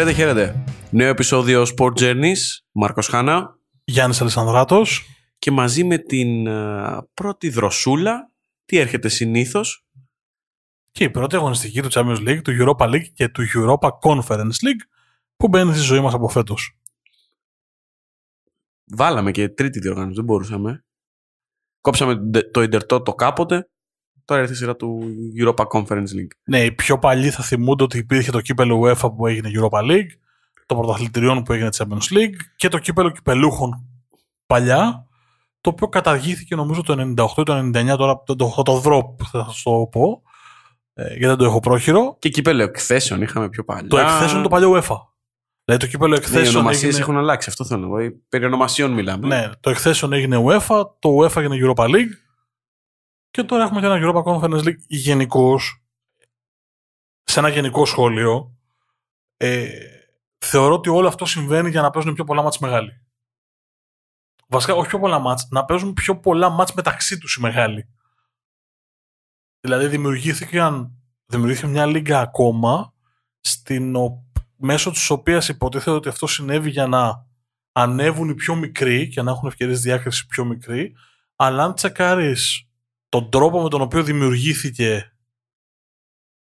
Χαίρετε, χαίρετε. Νέο επεισόδιο Sport Journeys. Μάρκος Χάνα. Γιάννης Αλεσανδράτος. Και μαζί με την α, πρώτη δροσούλα, τι έρχεται συνήθως, Και η πρώτη αγωνιστική του Champions League, του Europa League και του Europa Conference League που μπαίνει στη ζωή μας από φέτος. βάλαμε και τρίτη διοργάνωση, δεν μπορούσαμε. Κόψαμε το Ιντερτό το κάποτε, τώρα έρθει η σειρά του Europa Conference League. Ναι, οι πιο παλιοί θα θυμούνται ότι υπήρχε το κύπελο UEFA που έγινε Europa League, το πρωταθλητηριών που έγινε Champions League και το κύπελο κυπελούχων παλιά, το οποίο καταργήθηκε νομίζω το 98 ή το 99, τώρα το, το, το drop θα σας το πω, ε, γιατί δεν το έχω πρόχειρο. Και κύπελο εκθέσεων είχαμε πιο παλιά. Το εκθέσεων το παλιό UEFA. Δηλαδή το κύπελο Ναι, οι εκθέσεων ονομασίες έγινε... έχουν αλλάξει, αυτό θέλω να πω. Ε, Περί ονομασιών μιλάμε. Ναι, το εκθέσεων έγινε UEFA, το UEFA έγινε Europa League και τώρα έχουμε και ένα Europa Conference League γενικώς. Σε ένα γενικό σχόλιο, ε, θεωρώ ότι όλο αυτό συμβαίνει για να παίζουν πιο πολλά μάτς μεγάλοι. Βασικά, όχι πιο πολλά μάτς, να παίζουν πιο πολλά μάτς μεταξύ τους οι μεγάλοι. Δηλαδή, δημιουργήθηκαν, δημιουργήθηκε μια λίγα ακόμα, στην, ο- μέσω της οποίας υποτίθεται ότι αυτό συνέβη για να ανέβουν οι πιο μικροί και να έχουν ευκαιρίες διάκρισης πιο μικροί, αλλά αν τσεκάρεις τον τρόπο με τον οποίο δημιουργήθηκε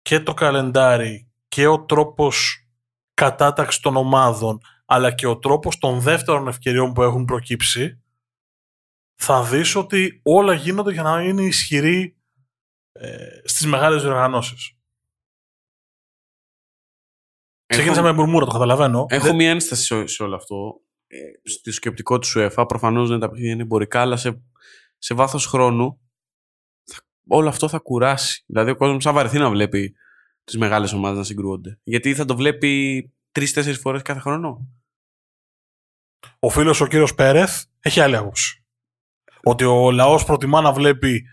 και το καλεντάρι και ο τρόπος κατάταξης των ομάδων, αλλά και ο τρόπος των δεύτερων ευκαιριών που έχουν προκύψει, θα δεις ότι όλα γίνονται για να είναι ισχυροί ε, στις μεγάλες διοργανώσεις. Ξεκίνησα με μουρμούρα, το καταλαβαίνω. Έχω Δεν- μία ένσταση σε, σε όλο αυτό. Ε, στο σκεπτικό του UEFA, προφανώς δεν τα παιχνίδια είναι εμπορικά, αλλά σε, σε βάθος χρόνου θα, όλο αυτό θα κουράσει. Δηλαδή, ο κόσμος θα βαρεθεί να βλέπει τις μεγάλες ομάδες να συγκρούονται. Γιατί θα το βλέπει τρει-τέσσερι φορές κάθε χρόνο. Ο φίλος ο κύριος Πέρεθ έχει άλλη άποψη. Ότι ο λαός προτιμά να βλέπει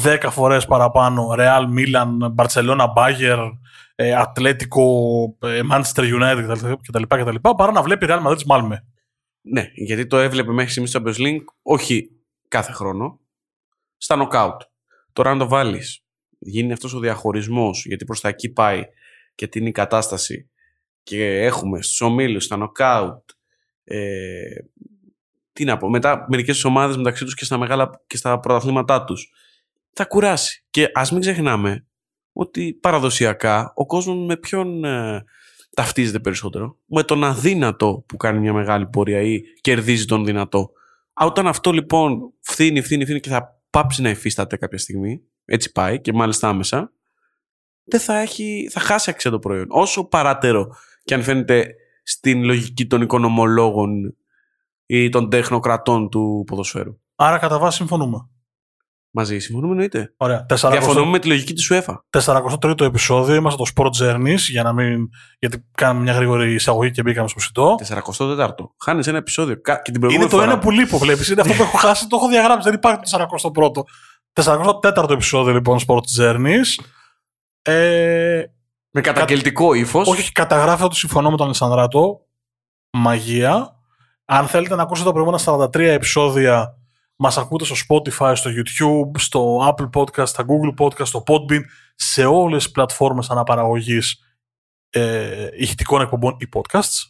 10 φορές παραπάνω Real, Milan, Barcelona, Bayern, ε, Ατλέτικο, ε, Manchester United κτλ, κτλ. παρά να βλέπει Real Madrid Malmö. Ναι, γιατί το έβλεπε μέχρι στιγμής στο Champions League, όχι κάθε χρόνο, στα νοκάουτ. Τώρα, αν το βάλεις, γίνει αυτός ο διαχωρισμός, γιατί προς τα εκεί πάει και την η κατάσταση και έχουμε στους ομίλους, στα νοκάουτ. Ε, τι να πω, μετά μερικές ομάδες μεταξύ τους και στα μεγάλα και στα πρωταθλήματά τους. Θα κουράσει. Και ας μην ξεχνάμε ότι παραδοσιακά ο κόσμος με ποιον ε, ταυτίζεται περισσότερο; Με τον αδύνατο που κάνει μια μεγάλη πορεία ή κερδίζει τον δυνατό. Α, όταν αυτό λοιπόν φθήνει, φθήνει, φθήνει και θα πάψει να υφίσταται κάποια στιγμή, έτσι πάει και μάλιστα άμεσα, δεν θα, έχει, θα χάσει αξία το προϊόν. Όσο παράτερο και αν φαίνεται στην λογική των οικονομολόγων ή των τεχνοκρατών του ποδοσφαίρου. Άρα κατά βάση συμφωνούμε. Μαζί συμφωνούμε εννοείται. Ωραία. Διαφωνούμε με τη λογική της UEFA. 43ο επεισόδιο, είμαστε το Sport Journeys, για να μην... γιατί κάναμε μια γρήγορη εισαγωγή και μπήκαμε στο ψητό. 44ο. Χάνεις ένα επεισόδιο. Κα- Και την προηγούμενη Είναι το φορά. ένα που λείπω, βλέπεις. Είναι αυτό που έχω χάσει, το έχω διαγράψει. Δεν υπάρχει το 41ο. 44ο επεισόδιο, λοιπόν, Sport Journeys. Ε, Με καταγγελτικό ύφος. όχι, όχι, καταγράφω ότι συμφωνώ με τον Αλessandράτο. Μαγεία. Αν θέλετε να ακούσετε τα προηγούμενα 43 επεισόδια, μας ακούτε στο Spotify, στο YouTube, στο Apple Podcast, στα Google Podcast, στο Podbean, σε όλες τις πλατφόρμες αναπαραγωγής ε, ηχητικών εκπομπών ή podcasts.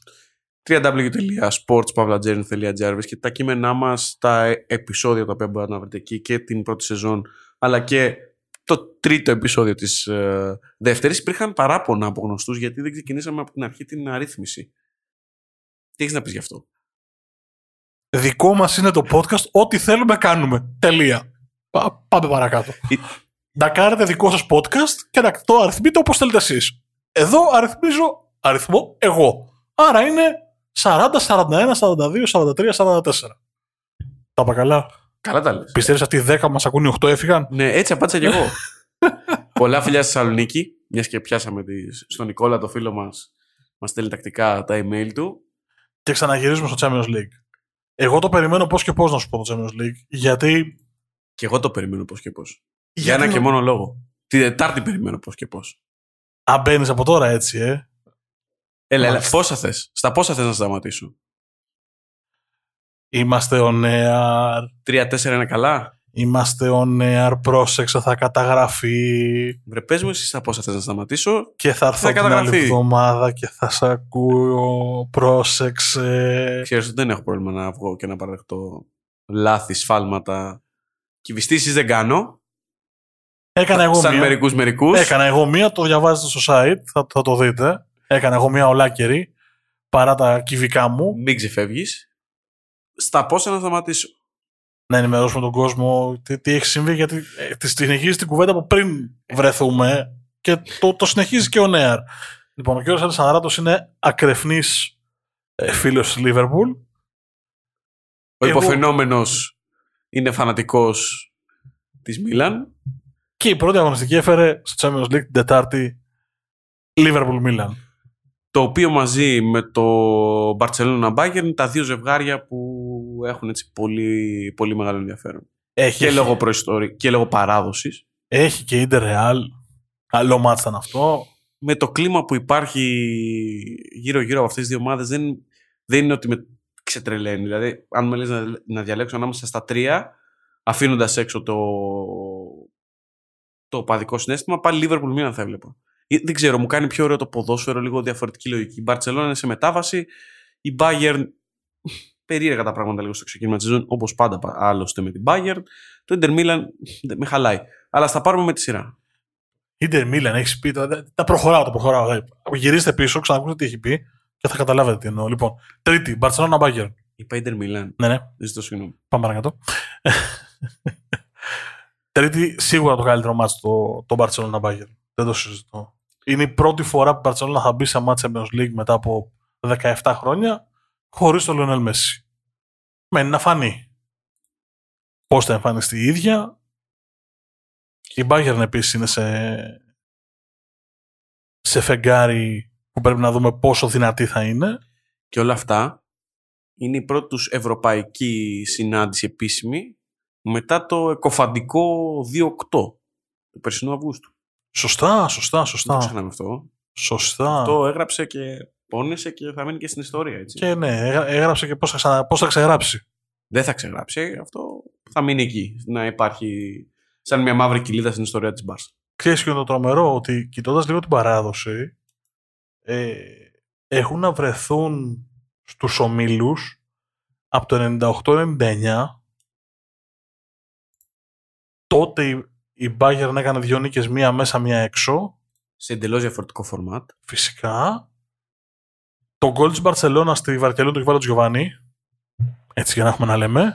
www.sportspavlagernis.gr και τα κείμενά μας, τα ε- επεισόδια τα οποία μπορείτε να βρείτε εκεί και την πρώτη σεζόν αλλά και το τρίτο επεισόδιο της ε, δεύτερης υπήρχαν παράπονα από γνωστούς γιατί δεν ξεκινήσαμε από την αρχή την αρρύθμιση. Τι έχεις να πεις γι' αυτό; Δικό μας είναι το podcast, ό,τι θέλουμε κάνουμε. Τελεία. Πα- πάμε παρακάτω. Ε- να κάνετε δικό σας podcast και να το αριθμείτε όπως θέλετε εσείς. Εδώ αριθμίζω αριθμό εγώ. Άρα είναι 40, 41, 42, 43, 44. Τα είπα καλά; Καλά τα λες. Πιστεύεις αυτοί οι 10 μας ακούν οι 8 έφυγαν; Ναι, έτσι απάντησα κι εγώ. Πολλά φιλιά στη Θεσσαλονίκη, μιας και πιάσαμε τη, στον Νικόλα το φίλο μας, μας στέλνει τακτικά τα email του. Και ξαναγυρίζουμε στο Champions League. Εγώ το περιμένω πώς και πώς να σου πω το Champions League. Γιατί... Και εγώ το περιμένω πώς και πώς. Για γιατί ένα και μόνο λόγο. Τη Δετάρτη περιμένω πώς και πώς. Αν μπαίνεις από τώρα έτσι, ε. Έλα, έλα, Μάλιστα. πόσα θες; Στα πόσα θες να σταματήσω; Είμαστε ο νέα. 3-4 είναι καλά; Είμαστε on air, πρόσεξε, θα καταγραφεί. Βρε, πες μου εσείς από όσα θες να σταματήσω. Και θα έρθω Θα την άλλη καταγραφεί. εβδομάδα και θα σε ακούω. Πρόσεξε. Ξέρεις ότι δεν έχω πρόβλημα να βγω και να παραδεχτώ λάθη, σφάλματα. Κυβιστήσεις δεν κάνω. Έκανα εγώ σαν μία. μερικούς μερικούς. Έκανα εγώ μία, το διαβάζετε στο site, θα, θα το δείτε. Έκανα εγώ μία ολάκερη, παρά τα κυβικά μου. Μην ξεφεύγεις. Στα πόσα να σταματήσω. Να ενημερώσουμε τον κόσμο τι, τι έχει συμβεί, γιατί ε, τη συνεχίζει την κουβέντα από πριν βρεθούμε και το, το συνεχίζει και ο Νέαρ. Λοιπόν, ο κ. Αλεσανδράτος είναι ακρεφνής ε, φίλος της Λίβερπουλ. Ο Εγώ- υποφαινόμενος είναι φανατικός της Μίλαν. Και η πρώτη αγωνιστική έφερε στο Champions League την Τετάρτη Liverpool Milan. Το οποίο μαζί με το Barcelona Bayern είναι τα δύο ζευγάρια που έχουν έτσι πολύ, πολύ μεγάλο ενδιαφέρον. Έχει, Και λόγω προϊστορία και λόγω παράδοσης. έχει και Inter Real. Καλό μάτς ήταν αυτό. Με το κλίμα που υπάρχει γύρω-γύρω από αυτές τις δύο ομάδες δεν, δεν είναι ότι με ξετρελαίνει. Δηλαδή, αν με λες να, να διαλέξω ανάμεσα στα τρία, αφήνοντας έξω το, το παδικό συνέστημα, πάλι Liverpool Milan θα έβλεπα. Ε, Δεν ξέρω, μου κάνει πιο ωραίο το ποδόσφαιρο, λίγο διαφορετική λογική. Η Barcelona είναι σε μετάβαση. Η Bayern περίεργα τα πράγματα λίγο στο ξεκίνημα της σεζόν, όπως πάντα πα- άλλωστε με την Bayern. Το Inter Milan δεν με χαλάει. Αλλά θα τα πάρουμε με τη σειρά. Inter Milan, έχεις πει. Τα, τα προχωράω, τα προχωράω. Δηλαδή, Γυρίστε πίσω, ξανακούστε τι έχει πει και θα καταλάβετε τι εννοώ. Λοιπόν, τρίτη, Barcelona Bayern. Είπα Inter Milan. Ναι, ναι, Ζητώ συγγνώμη. πάμε παρακάτω. τρίτη, σίγουρα το καλύτερο μάτς το, το Barcelona Bayern. Δεν το συζητώ. Είναι η πρώτη φορά που η Barcelona θα μπει σε μάτς Champions League μετά από 17 χρόνια χωρίς το Lionel Messi. Μένει να φανεί. Πώς θα εμφανιστεί η ίδια. Η Bayern επίσης είναι σε, σε φεγγάρι που πρέπει να δούμε πόσο δυνατή θα είναι. Και όλα αυτά είναι η πρώτη τους ευρωπαϊκή συνάντηση επίσημη μετά το εκοφαντικό 2-8 του περσινού Αυγούστου. Σωστά, σωστά, Δεν το σωστά. ξεχνάμε αυτό. Σωστά. Το έγραψε και πόνεσε και θα μείνει και στην ιστορία. Έτσι. Και ναι, έγρα- έγραψε και πώς θα, ξανα- πώς θα ξεγράψει. Δεν θα ξεγράψει. Αυτό θα μείνει εκεί. Να υπάρχει σαν μια μαύρη κοιλίδα στην ιστορία της Μπάρσας. Ξέρεις και είναι το τρομερό ότι κοιτώντας λίγο την παράδοση ε, έχουν να βρεθούν στους ομίλους από το 98-99 τότε η, η Bayern έκανε δύο νίκες μία μέσα μία έξω Σε εντελώς διαφορετικό φορμάτ. φυσικά το γκολ της Μπαρσελώνα στη Βαρκελόνη το έχει βάλει ο Τζιοβάνι έτσι για να έχουμε να λέμε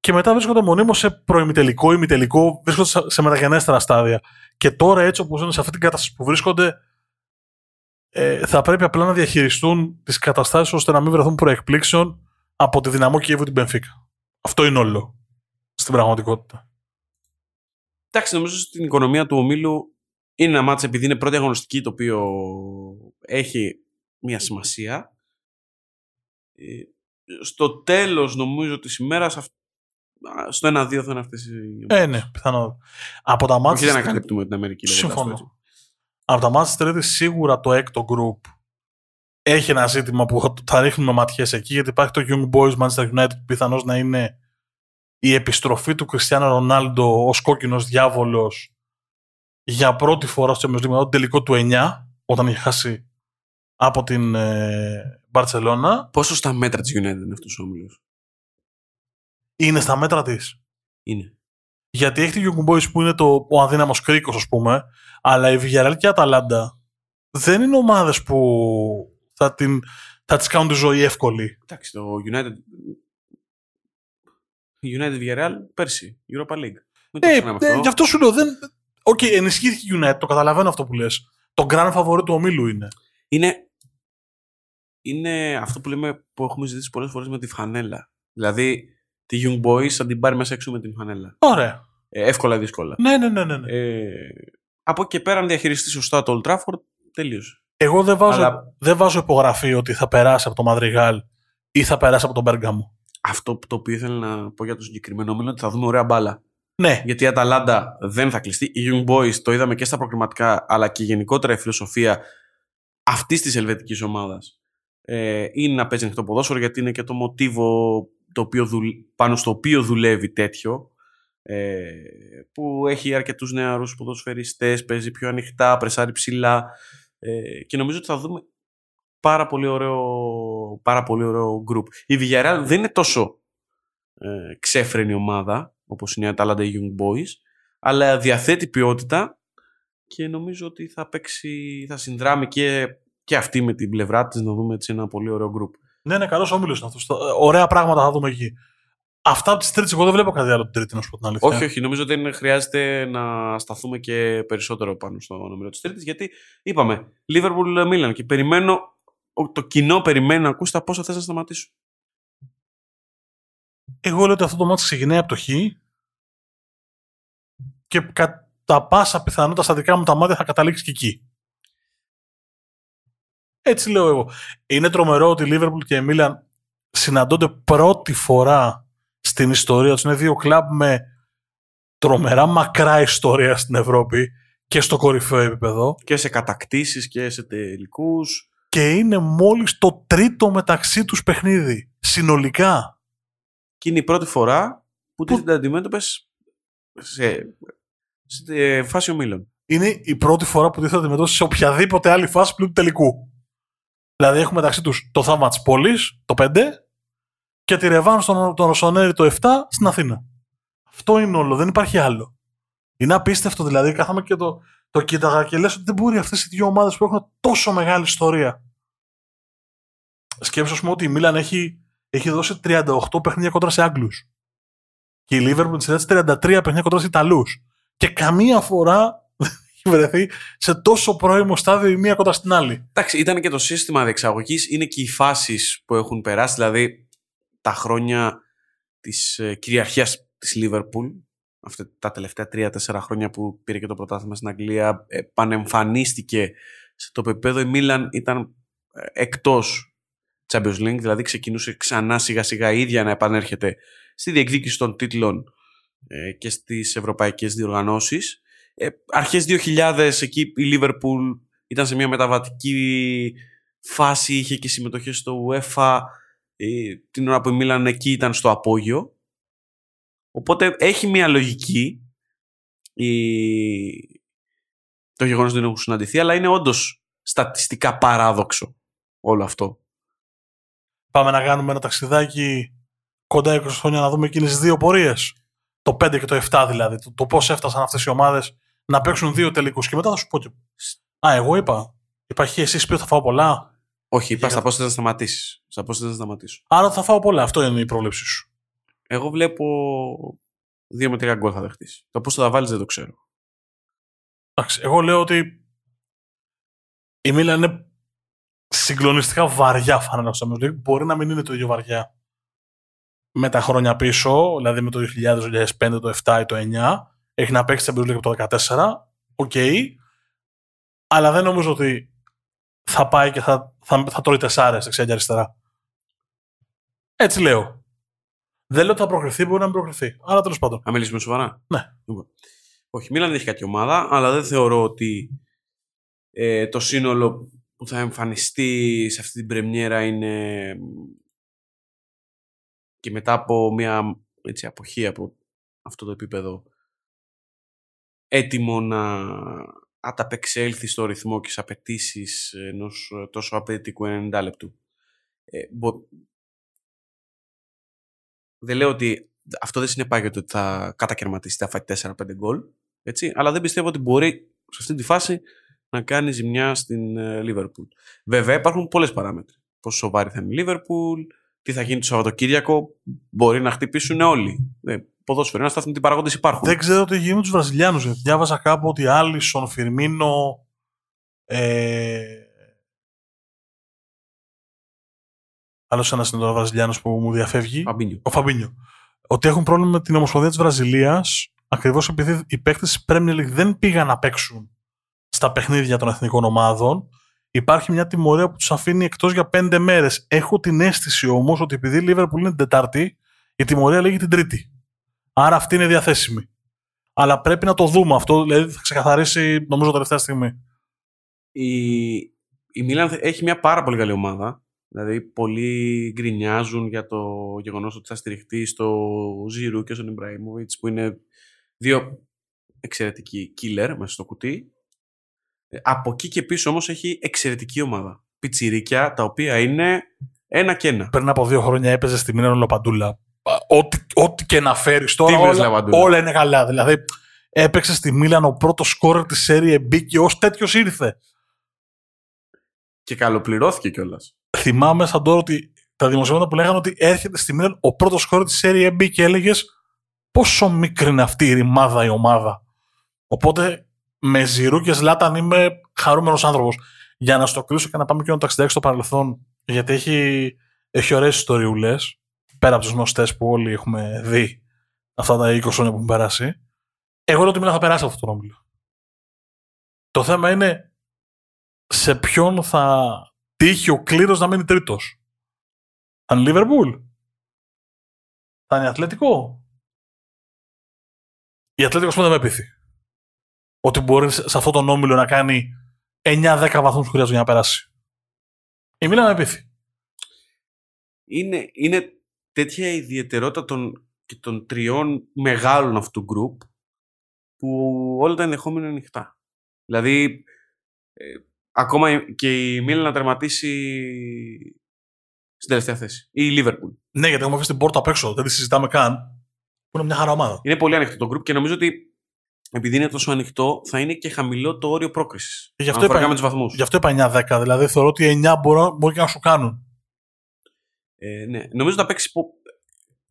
και μετά βρίσκονται μονίμως σε προημιτελικό, ημιτελικό, βρίσκονται σε- σε μεταγενέστερα στάδια. Και τώρα έτσι όπως είναι σε αυτή την κατάσταση που βρίσκονται, ε, θα πρέπει απλά να διαχειριστούν τις καταστάσεις ώστε να μην βρεθούν προεκπλήξεων από τη δυναμό Κιέβου την Πενφύκα. Αυτό είναι όλο στην πραγματικότητα. Εντάξει, νομίζω στην οικονομία του ομίλου είναι ένα μάτς επειδή είναι πρώτη αγωνιστική το οποίο έχει μια σημασία. Ε, Στο τέλος νομίζω της ημέρας αυ- α, στο 1-2 θα είναι αυτές οι... Ε, ναι, πιθανό. Από τα μάτια Όχι δεν ανακαλύπτουμε την Αμερική. λέγοντας το Συμφωνώ. έτσι. από τα μάτια της Τρίτης σίγουρα το έκτο group έχει ένα ζήτημα που θα- θα ρίχνουμε ματιές εκεί γιατί υπάρχει το Young Boys Manchester United που πιθανώς να είναι η επιστροφή του Κριστιανό Ρονάλντο ως κόκκινος διάβολος για πρώτη φορά στο Champions League μετά το τελικό του 9 όταν είχε χάσει από την ε, Μπαρτσελώνα Πόσο στα μέτρα της United είναι αυτός ο όμιλος; είναι στα μέτρα της. Είναι. Γιατί έχει τη Young Boys που είναι το, ο αδύναμος κρίκος ας πούμε αλλά η Villarreal και η Αταλάντα δεν είναι ομάδες που θα, την, θα τις κάνουν τη ζωή εύκολη. Εντάξει, το United... Η United Villarreal πέρσι, Europa League. Μην το Ε, ξεχνάμε ε, αυτό. γι' αυτό σου λέω. Δεν... Οκ, ενισχύθηκε η United, το καταλαβαίνω αυτό που λες. Το grand favori του ομίλου είναι. είναι, είναι αυτό που λέμε που έχουμε ζητήσει πολλές φορές με τη φανέλα. Δηλαδή, τη Young Boys θα την πάρει μέσα έξω με την φανέλα. Ωραία. Ε, εύκολα ή δύσκολα. Ναι, ναι, ναι, ναι. ναι. Ε, από εκεί και πέρα, αν διαχειριστεί σωστά το Old Trafford, τελείωσε. Εγώ δεν βάζω, Αλλά- δεν βάζω υπογραφή ότι θα περάσει από το Μαδριγάλ ή θα περάσει από τον Μπέργαμο. Αυτό που- το οποίο ήθελα να πω για το συγκεκριμένο όμιλο είναι ότι θα δούμε ωραία μπάλα. Ναι, Γιατί η Αταλάντα δεν θα κλειστεί. Οι Young Boys το είδαμε και στα προκριματικά, αλλά και γενικότερα η φιλοσοφία αυτής της ελβετικής ομάδας ε, είναι να παίζει ανοιχτό ποδόσφαιρο γιατί είναι και το μοτίβο το οποίο πάνω στο οποίο δουλεύει τέτοιο ε, που έχει αρκετούς νεαρούς ποδοσφαιριστές, παίζει πιο ανοιχτά, πρεσάρει ψηλά ε, και νομίζω ότι θα δούμε πάρα πολύ ωραίο, πάρα πολύ ωραίο group. Η Villarreal δεν είναι τόσο ε, ξέφρενη ομάδα όπως είναι η Atalanta Young Boys αλλά διαθέτει ποιότητα και νομίζω ότι θα παίξει, θα συνδράμει και, και αυτή με την πλευρά της να δούμε έτσι ένα πολύ ωραίο group. Ναι, είναι καλός όμιλος αυτός. Ε, ωραία πράγματα θα δούμε εκεί. Αυτά από τις τρίτε, εγώ δεν βλέπω κάτι άλλο την τρίτη, να σου πω την αλήθεια. Όχι, όχι. Νομίζω ότι χρειάζεται να σταθούμε και περισσότερο πάνω στο νούμερο της τρίτης. Γιατί είπαμε, Liverpool Milan και περιμένω, το κοινό περιμένει να ακούσει τα πόσα θες να σταματήσω. Εγώ λέω ότι αυτό το μάτι ξεκινάει από το Χ και κατά πάσα πιθανότητα στα δικά μου τα μάτια θα καταλήξει και εκεί. Έτσι λέω εγώ. Είναι τρομερό ότι η Liverpool και η Milan συναντώνται πρώτη φορά στην ιστορία τους. Είναι δύο κλαμπ με τρομερά μακρά ιστορία στην Ευρώπη και στο κορυφαίο επίπεδο. Και σε κατακτήσεις και σε τελικούς. Και είναι μόλις το τρίτο μεταξύ τους παιχνίδι. Συνολικά. Και είναι η πρώτη φορά που, που... τις αντιμέτωπες σε, σε φάση ομίλων. Είναι η πρώτη φορά που τίθεται αντιμετώπιση σε οποιαδήποτε άλλη φάση πλην του τελικού. Δηλαδή έχουμε μεταξύ τους το θαύμα της πόλης, το 5, και τη Ρεβάν στον τον Ρωσονέρη το 7 στην Αθήνα. Αυτό είναι όλο, δεν υπάρχει άλλο. Είναι απίστευτο δηλαδή. Κάθαμε και το, το κοίταγα και λες ότι δεν μπορεί αυτές οι δύο ομάδες που έχουν τόσο μεγάλη ιστορία. Σκέψω, ας πούμε, ότι η Μίλαν έχει, έχει δώσει 38 παιχνίδια κόντρα σε Άγγλους. Και η Λίβερπουλ της 33 παιχνίδια κόντρα σε Ιταλούς. Και καμία φορά βρεθεί σε τόσο πρώιμο στάδιο η μία κοντά στην άλλη. Εντάξει, ήταν και το σύστημα διεξαγωγής, είναι και οι φάσεις που έχουν περάσει, δηλαδή τα χρόνια της ε, κυριαρχίας της Λίβερπουλ, αυτά τα τελευταία τρία-τέσσερα χρόνια που πήρε και το πρωτάθλημα στην Αγγλία, επανεμφανίστηκε σε το επίπεδο. Η Μίλαν ήταν ε, εκτός Champions League, δηλαδή ξεκινούσε ξανά σιγά σιγά ίδια να επανέρχεται στη διεκδίκηση των τίτλων ε, και στις ευρωπαϊκές διοργανώσεις ε, αρχές 2000 εκεί η Λίβερπουλ ήταν σε μια μεταβατική φάση, είχε και συμμετοχή στο UEFA ε, την ώρα που η Μίλαν εκεί ήταν στο απόγειο. Οπότε έχει μια λογική η... το γεγονός ότι δεν έχουν συναντηθεί, αλλά είναι όντως στατιστικά παράδοξο όλο αυτό. Πάμε να κάνουμε ένα ταξιδάκι κοντά 20 χρόνια να δούμε εκείνες τις δύο πορείες. Το 5 και το 7 δηλαδή. Το, το πώς έφτασαν αυτές οι ομάδες να παίξουν δύο τελικούς και μετά θα σου πω. Και... Α, εγώ είπα. Υπάρχει εσύ πει ότι θα φάω πολλά. Όχι, είπα στα πώ θα σταματήσεις. Στα πώ θα σταματήσω. Άρα θα φάω πολλά. Αυτό είναι η πρόβλεψή σου. Εγώ βλέπω δύο με τρία γκολ θα δεχτείς. Το πώ θα τα βάλεις δεν το ξέρω. Εντάξει, εγώ λέω ότι η Μίλαν είναι συγκλονιστικά βαριά φανέλα στο Μπορεί να μην είναι το ίδιο βαριά με τα χρόνια πίσω, δηλαδή με το 2000, 2005, το 7 ή το 9, έχει να παίξει Champions League από το 2014. Οκ. Okay. Αλλά δεν νομίζω ότι θα πάει και θα, θα, θα τρώει τεσσάρες δεξιά και αριστερά. Έτσι λέω. Δεν λέω ότι θα προκριθεί, μπορεί να μην προκριθεί. Αλλά τέλος πάντων. Να μιλήσουμε σοβαρά. Ναι. Λοιπόν. Όχι, Μίλαν δεν έχει κάτι ομάδα, αλλά δεν θεωρώ ότι ε, το σύνολο που θα εμφανιστεί σε αυτή την πρεμιέρα είναι και μετά από μια έτσι, αποχή από αυτό το επίπεδο έτοιμο να ανταπεξέλθει στο ρυθμό και στις απαιτήσεις ενός τόσο απαιτητικού 90 λεπτού. Ε, Δεν λέω ότι αυτό δεν συνεπάγεται ότι θα κατακαιρματίσει, θα φάει 4-5 γκολ, έτσι, αλλά δεν πιστεύω ότι μπορεί σε αυτή τη φάση να κάνει ζημιά στην Λίβερπουλ. Βέβαια υπάρχουν πολλές παράμετροι. Πόσο σοβαρή θα είναι η Λίβερπουλ, τι θα γίνει το Σαββατοκύριακο, μπορεί να χτυπήσουν όλοι. Ε, ποδόσφαιρο, ένας σταθμό τι παράγοντες υπάρχουν. Δεν ξέρω τι γίνεται με τους Βραζιλιάνους. Διάβαζα κάπου ότι Άλισον, Φιρμίνο. Ε... Άλλος ένας είναι ο Βραζιλιάνος που μου διαφεύγει. Φαμπίνιο. Ο Φαμπίνιο. Ότι έχουν πρόβλημα με την Ομοσπονδία της Βραζιλίας ακριβώς επειδή οι παίκτες της Premier League δεν πήγαν να παίξουν στα παιχνίδια των εθνικών ομάδων Υπάρχει μια τιμωρία που τους αφήνει εκτός για πέντε μέρες. Έχω την αίσθηση όμως ότι επειδή η Λίβερπουλ είναι την Τετάρτη, η τιμωρία λέγει την Τρίτη. Άρα αυτή είναι διαθέσιμη. Αλλά πρέπει να το δούμε αυτό, δηλαδή θα ξεκαθαρίσει νομίζω τελευταία στιγμή. Η, η Μίλαν έχει μια πάρα πολύ καλή ομάδα. Δηλαδή, πολλοί γκρινιάζουν για το γεγονός ότι θα στηριχτεί στο Ζιρού και στον Ιμπραήμοβιτς, που είναι δύο εξαιρετικοί killer μέσα στο κουτί. Ε, Από εκεί και πίσω όμως έχει εξαιρετική ομάδα. Πιτσιρίκια, τα οποία είναι ένα και ένα. Πριν από δύο χρόνια έπαιζε στη Μίνα Λοπαντούλα. Α, Ό,τι, ό,τι και να φέρεις τώρα, βρες, όλα, Λαπαντούλα; όλα είναι καλά. Δηλαδή, έπαιξε στη Μίλαν ο πρώτος σκόρερ της Serie B και ως τέτοιος ήρθε. Και καλοπληρώθηκε κιόλας. Θυμάμαι σαν τώρα ότι τα δημοσιεύματα που λέγανε ότι έρχεται στη Μίλαν ο πρώτος σκόρερ της Serie B και έλεγες πόσο μικρή είναι αυτή η ρημάδα η ομάδα. Οπότε με Ζηρού και Ζλάταν είμαι χαρούμενος άνθρωπος. Για να στο κλείσω και να πάμε και ένα ταξιδάκι στο παρελθόν, γιατί έχει, έχει ωραίες ιστοριούλες, πέρα από τι γνωστές που όλοι έχουμε δει αυτά τα 20 χρόνια που έχουν περάσει. Εγώ λέω ότι Μίλαν θα περάσει αυτό το όμιλο. Το θέμα είναι σε ποιον θα τύχει ο κλήρος να μείνει τρίτος. Θα είναι Λίβερπουλ. Θα είναι Ατλετικό. Η Ατλέτικος πούμε δεν με πείθει. Ότι μπορεί σε αυτόν τον όμιλο να κάνει 9-10 βαθμούς που χρειάζεται για να περάσει. Η Μίλαν με πείθει. Είναι, είναι τέτοια ιδιαιτερότητα των, και των τριών μεγάλων αυτού γκρουπ που όλα τα ενδεχόμενα είναι ανοιχτά. Δηλαδή, ε, ακόμα και η Μίλαν να τερματίσει στην τελευταία θέση. Ή η Λίβερπουλ. Ναι, γιατί έχουμε αφήσει την πόρτα απ' έξω. Δεν τη συζητάμε καν. Που είναι μια χαρά ομάδα. Είναι πολύ ανοιχτό το γκρουπ και νομίζω ότι επειδή είναι τόσο ανοιχτό, θα είναι και χαμηλό το όριο πρόκρισης. Γι' αυτό Αναφορικά είπα- με τους βαθμούς. Γι' αυτό είπα 9-10. Δηλαδή θεωρώ ότι 9 μπορεί, μπορεί και να σου κάνουν. Ε, ναι. Νομίζω θα παίξει. πο-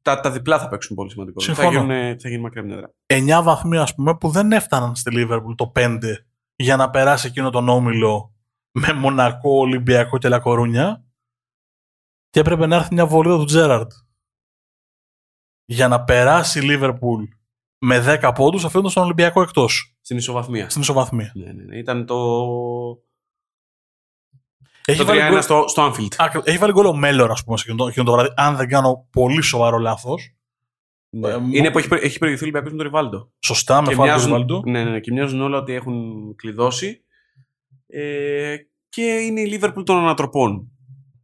Τα, τα διπλά θα παίξουν πολύ σημαντικό. Θα Συμφωνώ. γίνουν, θα γίνει μακριά από την έδρα. 9 βαθμοί, ας πούμε, που δεν έφταναν στη Λίβερπουλ το 5 για να περάσει εκείνο τον όμιλο με Μονακό, Ολυμπιακό και Λακορούνια. Και έπρεπε να έρθει μια βολίδα του Τζέραρντ. Για να περάσει η Λίβερπουλ με 10 πόντους, αφήνοντα τον Ολυμπιακό εκτός. Στην ισοβαθμία. Στην ισοβαθμία. Ναι, ναι, ναι. Ήταν το, Έχει το βάλει, 3-1 γκολ, στο, στο Anfield. Άκρη- έχει βάλει γκολ ο Μέλλορ, ας πούμε, σε εκείνο το, εκείνο το βράδυ. Αν δεν κάνω πολύ σοβαρό λάθος. Ναι. ε, μου- Είναι που έχει, προ- έχει προηγηθεί ο Ολυμπιακός με τον Ριβάλντο. Σωστά, με Και φάουλ του μοιάζουν, Ριβάλντο. ναι, ναι, ναι, και μοιάζουν όλα ότι έχουν κλειδώσει. Ε, και είναι η Λίβερπουλ των ανατροπών.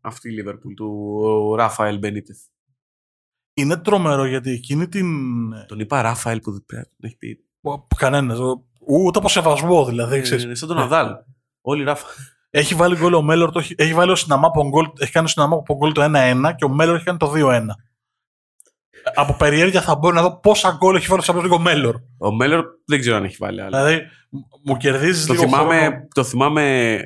Αυτή η Λίβερπουλ του Ράφαελ Μπενίτεθ. Είναι τρομερό γιατί εκείνη την. Τον είπα Ράφαελ που δεν πρέπει να τον έχει πει. Κανένας. Ούτε από σεβασμό δηλαδή. Ε, ξέρεις. είναι σαν τον Ναδάλ. Όλοι Ράφα. Έχει βάλει γκολ ο Μέλλορ, το έχει, έχει βάλει ο Συναμάπο γκολ, έχει κάνει ο Συναμάπο γκολ το 1-1 και ο Μέλλορ έχει κάνει το 2-1. Από περιέργεια θα μπορώ να δω πόσα γκολ έχει βάλει στο Champions League ο Μέλλορ. Ο Μέλλορ δεν ξέρω αν έχει βάλει άλλα. Δηλαδή, μου κερδίζεις Το λίγο θυμάμαι, χρόνο. το θυμάμαι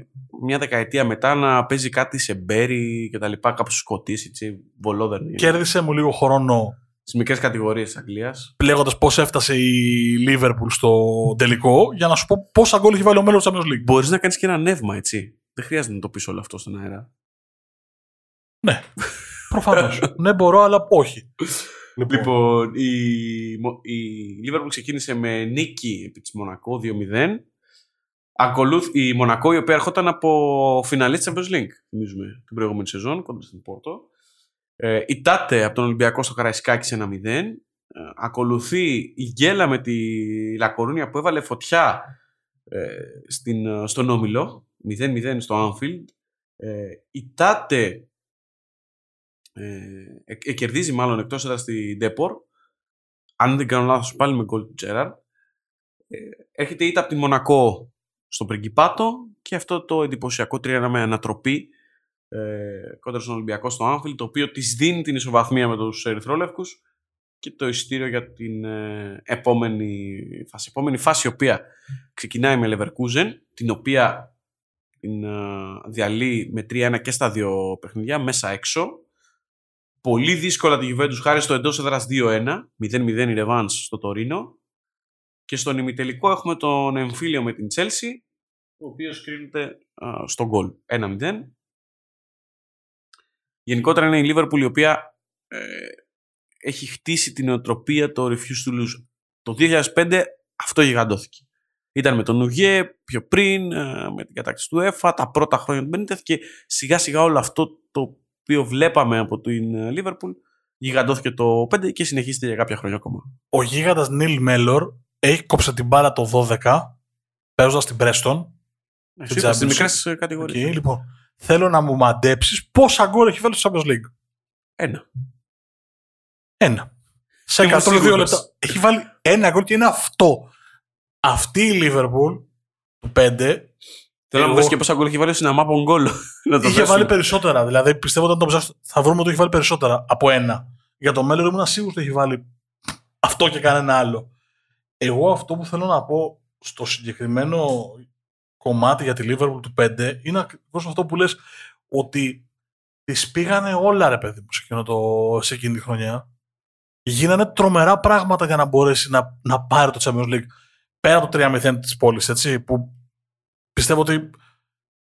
μια δεκαετία μετά να παίζει κάτι σε Μπέρι και τα λοιπά, κάπου στους Σκοτής, έτσι, βολόδερνη. Κέρδισε μου λίγο χρόνο Στις μικρές κατηγορίες της Αγγλίας. λέγοντας πώς έφτασε η Λίβερπουλ στο τελικό για να σου πω πόσα γκολ έχει βάλει ο Μέλλορ στο Champions League. Μπορείς να κάνεις και ένα νεύμα, έτσι. Δεν χρειάζεται να το πεις όλο αυτό στον αέρα. Ναι, προφανώς. ναι, μπορώ, αλλά όχι. Λοιπόν, η, Μο- η Liverpool ξεκίνησε με νίκη επί της Μονακό 2-0. Ακολούθ, η Μονακό η οποία ερχόταν από φιναλί της Champions League, θυμίζουμε, την προηγούμενη σεζόν, κοντά στην Πόρτο. Ε, η Τάτε από τον Ολυμπιακό στο Καραϊσκάκη σε 1-0. Ε, ακολουθεί η Γκέλα με τη Λακορούνια που έβαλε φωτιά ε, στην, ε, στον Όμιλο. 0-0 στο Anfield. Ε, η Τάτε ε, ε, ε, κερδίζει μάλλον εκτός έδρας στη Ντέπορ. Αν δεν κάνω λάθος πάλι με γκολ του Τζέραρ. Ε, έρχεται η ήττα από τη Μονακό στο Πριγκιπάτο και αυτό το εντυπωσιακό 3 με ανατροπή ε, κόντρα στον Ολυμπιακό στο Άνφιλ, το οποίο της δίνει την ισοβαθμία με τους Ερυθρόλευκους και το εισιτήριο για την ε, επόμενη φάση. Επόμενη φάση η οποία ξεκινάει με Leverkusen, την οποία την ε, διαλύει με 3-1 και στα δύο παιχνιδιά, μέσα έξω. Πολύ δύσκολα τη Juventus χάρη στο εντός έδρας 2-1, 0-0 η Revans στο Τωρίνο. Και στον ημιτελικό έχουμε τον εμφύλιο με την Chelsea, ο οποίος κρίνεται α, στο γκολ 1-0. Γενικότερα είναι η Liverpool η οποία ε, έχει χτίσει την οτροπία το refuse to lose. Το 2005 αυτό γιγαντώθηκε. Ήταν με τον Ουγέ πιο πριν, ε, με την κατάκτηση του ΕΦΑ, τα πρώτα χρόνια του Μπενίτεθ και σιγά σιγά όλο αυτό το οποίο βλέπαμε από την ε, Liverpool γιγαντώθηκε το 5 και συνεχίζεται για κάποια χρόνια ακόμα. Ο γίγαντας Νίλ Μέλλορ έχει κόψει την μπάλα το 12 παίζοντας την Πρέστον. Στι Championship. μικρές κατηγορίες. Okay, λοιπόν. Θέλω να μου μαντέψεις πόσα γκολ έχει βάλει στο Champions League. Ένα. Ένα. Σε Είμαι 102 σίγουρος. λεπτά. Έχει βάλει ένα γκολ και είναι αυτό. Αυτή η Liverpool του 5 Θέλω να μου Εγώ- πεις και πόσα γκολ έχει βάλει ο Συναμά Γκόλο. Να το είχε δέσουμε. βάλει περισσότερα. Δηλαδή πιστεύω ότι όταν το ψάξω θα βρούμε ότι έχει βάλει περισσότερα από ένα. Για το μέλλον ήμουν σίγουρος ότι έχει βάλει αυτό και κανένα άλλο. Εγώ αυτό που θέλω να πω στο συγκεκριμένο κομμάτι για τη Liverpool του 5 είναι ακριβώς αυτό που λες ότι τις πήγανε όλα ρε παιδί μου σε, εκείνο το, σε εκείνη τη χρονιά. Γίνανε τρομερά πράγματα για να μπορέσει να, να πάρει το Champions League πέρα από το 3-0 της πόλης, έτσι, που πιστεύω ότι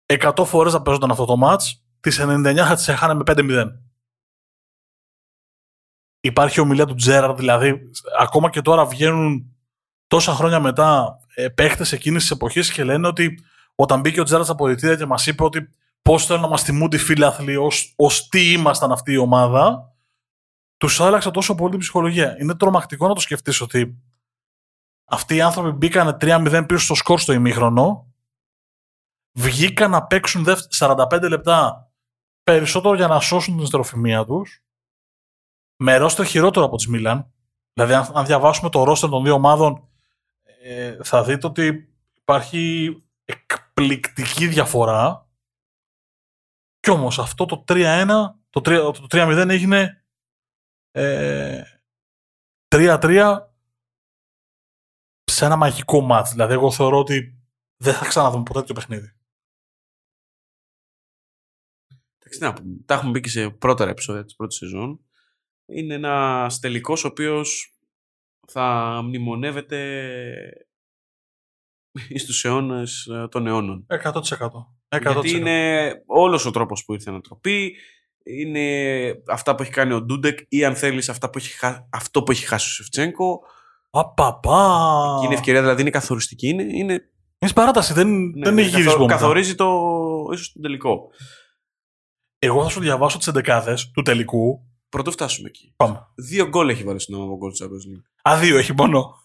100 φορές να παίζονταν αυτό το match, τις 99 θα τις έχανε με 5-0. Υπάρχει ομιλία του Τζέραρντ, δηλαδή ακόμα και τώρα βγαίνουν τόσα χρόνια μετά ε, παίχτες εκείνης της εποχής και λένε ότι όταν μπήκε ο Τζέραρντ στα αποδητήρια και μας είπε ότι πώς θέλουν να μας τιμούνται οι φίλαθλοι ως, ως τι ήμασταν αυτή η ομάδα, τους άλλαξε τόσο πολύ την ψυχολογία. Είναι τρομακτικό να το σκεφτείς ότι αυτοί οι άνθρωποι μπήκαν 3-0 πίσω στο σκορ στο ημίχρονο, βγήκαν να παίξουν δεύτερα 45 λεπτά περισσότερο για να σώσουν την ιστεροφημία τους, με ρόστερ χειρότερο από τις Μίλαν. Δηλαδή, αν, αν διαβάσουμε το ρόστερ των δύο ομάδων, ε, θα δείτε ότι υπάρχει εκπληκτική διαφορά. Κι όμως αυτό το 3-1, το 3 το 3-0 έγινε ε, 3-3 σε ένα μαγικό μάτς. Δηλαδή, εγώ θεωρώ ότι δεν θα ξαναδούμε ποτέ το παιχνίδι. Εντάξει, τι να πούμε. Τα έχουμε μπει και σε πρώτερα επεισόδια της πρώτης σεζόν. Είναι ένας τελικός ο οποίος θα μνημονεύεται εις τους αιώνες ε, των αιώνων. 100%. 100%. Γιατί είναι όλος ο τρόπος που ήρθε η ανατροπή, είναι αυτά που έχει κάνει ο Ντούντεκ ή αν θέλεις αυτά που έχει, χα- αυτό που έχει χάσει ο Σεφτσέγκο. Απαπα. Και είναι ευκαιρία δηλαδή είναι καθοριστική. Είναι, είναι, Είναι παράταση, δεν, ναι, δεν ναι, έχει καθο- γυρισμό. μετά. Καθορίζει το, ίσως τον τελικό. Εγώ θα σου διαβάσω τις εντεκάδες του τελικού. Πρωτού φτάσουμε εκεί. Πάμε. Δύο γκολ έχει βάλει στον Αμαβό γκολ του Champions League. Α, δύο έχει μόνο.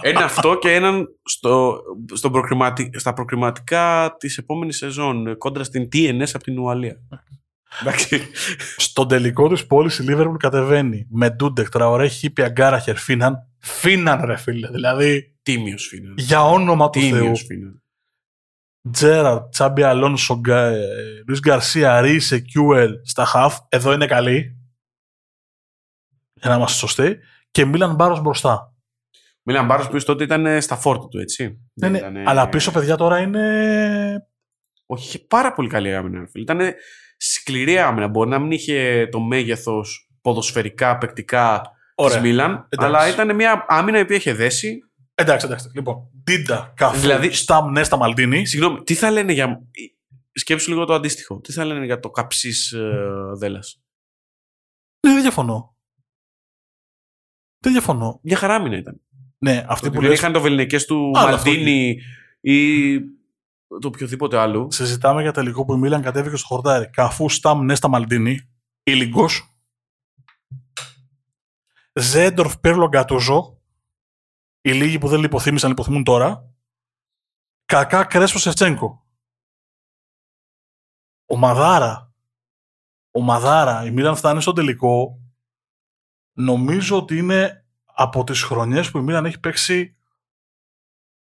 Ένα αυτό και έναν στο, στο προκριματι- στα προκριματικά της επόμενης σεζόν ε, κόντρα στην TNS από την Ουαλία. Εντάξει. Στον τελικό της πόλης η Liverpool κατεβαίνει με Ντούντεκ, Τραωρέ, Χίπια, Κάραχερ, Φίναν. Φίναν, ρε φίλε. Δηλαδή, Τίμιος φίναν. για όνομα του Θεού. Τίμιος φίναν. Τζέραρντ, Τσάμπι Αλόνσο, Λουίς Γκαρσία, Ρίσε, Κιούελ στα χαφ. Εδώ είναι καλή. Για να είμαστε σωστοί. Και Μίλαν Μπάρος μπροστά. Μίλαν Μπάρος που τότε ήταν στα φόρτα του, έτσι. Ναι, Δεν ναι. ήτανε- Αλλά πίσω, παιδιά, τώρα είναι. Όχι, είχε πάρα πολύ καλή άμυνα. ρε φίλε. Ήταν σκληρή άμυνα. Μπορεί να μην είχε το μέγεθος ποδοσφαιρικά, παικτικά της Ωραία. Μίλαν, Εντάξει. αλλά ήταν μια άμυνα η οποία είχε δέσει. Εντάξει, εντάξει. Λοιπόν, Ντίντα, Καφού, Δηλαδή- δηλαδή... Σταμ, Νέστα, Μαλντίνι. Συγγνώμη, τι θα λένε για. Σκέψου λίγο το αντίστοιχο. Τι θα λένε για το Καψή, Δέλλας; Ναι, δεν διαφωνώ. Δεν διαφωνώ. Μια χαρά άμυνα ήταν. Ναι, αυτή Ότι που δεν λες, είχαν το βεληνικέ του Άλλο Μαλτίνη ή το οποιοδήποτε άλλο. συζητάμε για τελικό που η Μίλαν κατέβηκε στο χορτάρι. Καφού, Σταμ, Νέστα, Μαλτίνη. Ήλιγκο. Ζέντορφ, Πέρλο, Γκατούζο. Οι λίγοι που δεν λιποθύμησαν, λιποθυμούν τώρα. Κακά, Κρέσπο, Σεφτσέγκο. Ο Μαδάρα. Ο Μαδάρα. Η Μίλαν φτάνει στο τελικό. Νομίζω ότι είναι από τις χρονιές που η Μίλαν έχει παίξει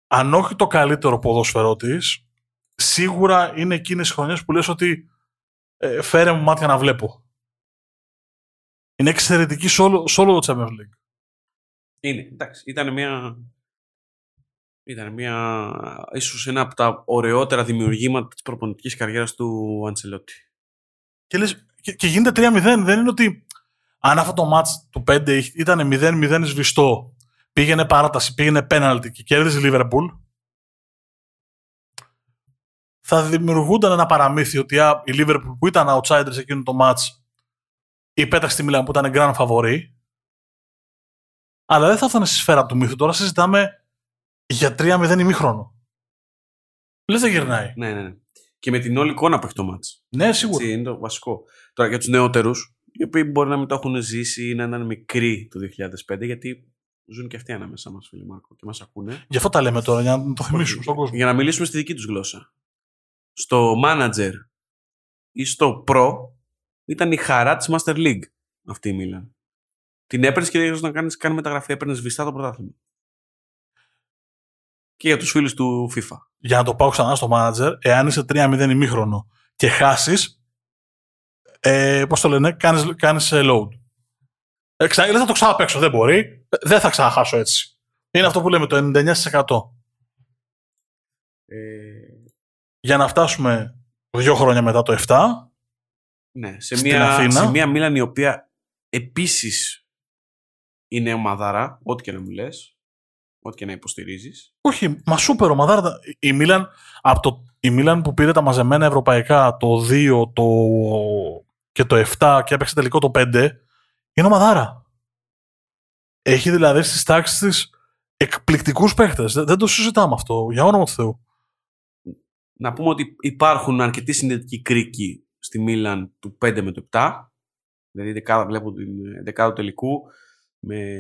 αν όχι το καλύτερο ποδόσφαιρό της, σίγουρα είναι εκείνες οι χρονιές που λες ότι ε, φέρε μου μάτια να βλέπω. Είναι εξαιρετική σε όλο, σε όλο το Champions League. Είναι, εντάξει, ήταν μια. Ήταν μια. ίσως ένα από τα ωραιότερα δημιουργήματα της προπονητικής καριέρας του Αντσελότη. Και, λες, και, και γίνεται 3-0. Δεν είναι ότι αν αυτό το μάτς του 5 ήταν 0-0 σβηστό, πήγαινε παράταση, πήγαινε πέναλτι και κέρδιζε η Λίβερπουλ, θα δημιουργούνταν ένα παραμύθι ότι α, η Λίβερπουλ που ήταν outsider σε εκείνο το μάτς υπέταξε τη Μίλαν που ήταν grand favori, αλλά δεν θα έφτανε στη σφαίρα του μύθου. Τώρα συζητάμε για 3-0 ημίχρονο. Λες δεν γυρνάει. Ναι, ναι, ναι. Και με την όλη εικόνα που έχει το μάτς. Ναι, σίγουρα. Έτσι, είναι το βασικό. Τώρα για τους νεότερους, οι οποίοι μπορεί να μην το έχουν ζήσει ή να ήταν μικροί το 2005, γιατί ζουν και αυτοί ανάμεσα μας, φίλε Μάρκο, και μας ακούνε. Γι' αυτό τα λέμε τώρα, για να το θυμίσουμε στον κόσμο. Για να μιλήσουμε στη δική τους γλώσσα. στο manager ή στο pro ήταν η χαρά της Master League αυτή η Μίλαν. Την έπαιρνες και δεν να κάνεις, κάνεις μεταγραφή, έπαιρνες σβηστά το πρωτάθλημα. Και για τους φίλους του FIFA. Για να το πάω ξανά στο manager, εάν είσαι 3-0 ημίχρονο και χάσεις, ε, πώς το λένε, κάνεις, κάνεις ε, load. Ε, ξα... Δεν θα το ξαναπέξω, δεν μπορεί. Ε, Δεν θα ξαναχάσω έτσι. Είναι αυτό που λέμε το 99%. Ε, Για να φτάσουμε δύο χρόνια μετά το 7, ναι, σε Στην μια, Αθήνα. σε μια Μίλαν η οποία επίσης είναι ομαδάρα, ό,τι και να μου λες, ό,τι και να υποστηρίζεις. όχι, μα σούπερ ομαδάρα. Η Μίλαν, από το, η Μίλαν που πήρε τα μαζεμένα ευρωπαϊκά το 2 το, και το 7 και έπαιξε τελικό το 5, είναι ομαδάρα. Έχει δηλαδή στις τάξεις της εκπληκτικούς παίχτες. Δεν, δεν το συζητάμε αυτό, για όνομα του Θεού. Να πούμε ότι υπάρχουν αρκετοί συνδετικοί κρίκοι στη Μίλαν του 5 με το 7. Δηλαδή δεκάδα, βλέπω την δεκάδα του τελικού με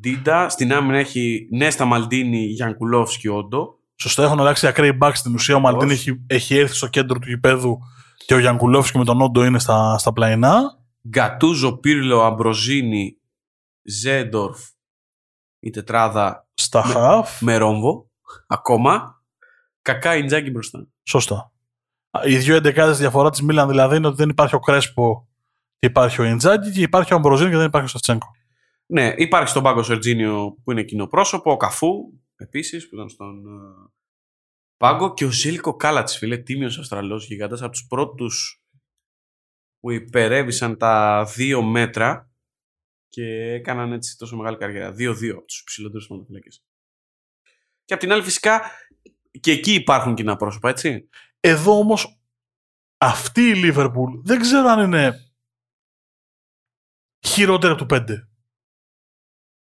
Ντίντα. Στην άμυνα έχει Νέστα Μαλντίνι, Γιανκουλόφσκι, Όντο. Σωστά, έχουν αλλάξει ακραίοι backs στην ουσία. Ο Μαλντίνι Ακριβώς. έχει, έχει έρθει στο κέντρο του γηπέδου και ο Γιανκουλόφσκι με τον Όντο είναι στα, στα πλαϊνά. Γκατούζο, Πύρλο, Αμπροζίνι, Ζέεντορφ, η τετράδα Στα Με- χαφ. με ρόμβο ακόμα. Κακά, Ιντζάγκι μπροστά. Σωστά. Οι δύο εντεκάδες διαφορά της Μίλαν δηλαδή είναι ότι δεν υπάρχει ο Κρέσπο και υπάρχει ο Ιντζάκη και υπάρχει ο Αμπροζίνη και δεν υπάρχει ο Σαφτσέγκο. Ναι, υπάρχει στον πάγκο Σερτζίνιο που είναι κοινό πρόσωπο, ο Καφού επίσης που ήταν στον ε, πάγκο και ο Ζήλικο Κάλατς, φίλε, τίμιος Αυστραλός γιγαντά από τους πρώτους που υπερέβησαν τα δύο μέτρα και έκαναν έτσι τόσο μεγάλη καριέρα. 2-2 από τους ψηλότερου θεματοφυλακές. Και απ' την άλλη, φυσικά και εκεί υπάρχουν κοινά πρόσωπα, έτσι. Εδώ όμως αυτή η Λίβερπουλ δεν ξέρω αν είναι χειρότερη από του 5.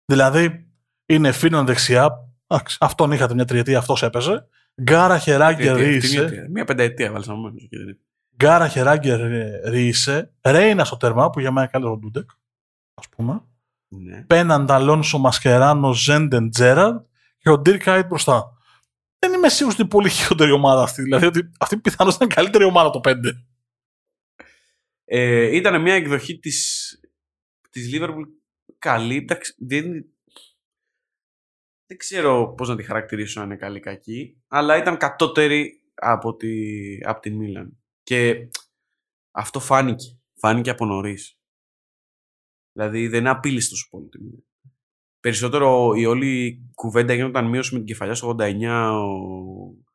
Δηλαδή είναι Φίνον δεξιά. εντάξει, Αυτόν είχατε μια τριετία, αυτός έπαιζε. Γκάρα Χεράγκερ Τριετία, αυτή Ρίσε. μια τριετία. Μια πενταετία βάλει να και δεν είναι. Γκάρα Χεράγκερ Ρίσε. Ρέινα στο τέρμα που για μένα καλύτερο ο Ντούντεκ. Α πούμε. Ναι. Πέναντα Αλόνσο Μασκεράνο Ζέντεν Τζέραρντ και ο Ντίρ Κάιτ μπροστά. Δεν είμαι σίγουρος ότι είναι πολύ χειρότερη ομάδα αυτή. Δηλαδή ότι αυτή πιθανώς ήταν καλύτερη ομάδα το 5. Ε, ήταν μια εκδοχή της, της Liverpool καλή. Εντάξει, δεν, δεν ξέρω πώς να τη χαρακτηρίσω αν είναι καλή ή κακή, αλλά ήταν κατώτερη από, τη, από την Μίλαν. Και αυτό φάνηκε. Φάνηκε από νωρίς. Δηλαδή δεν απείλησε τόσο πολύ την Μίλαν. Περισσότερο η όλη κουβέντα γινόταν μείωση με την κεφαλιά στο 89, ο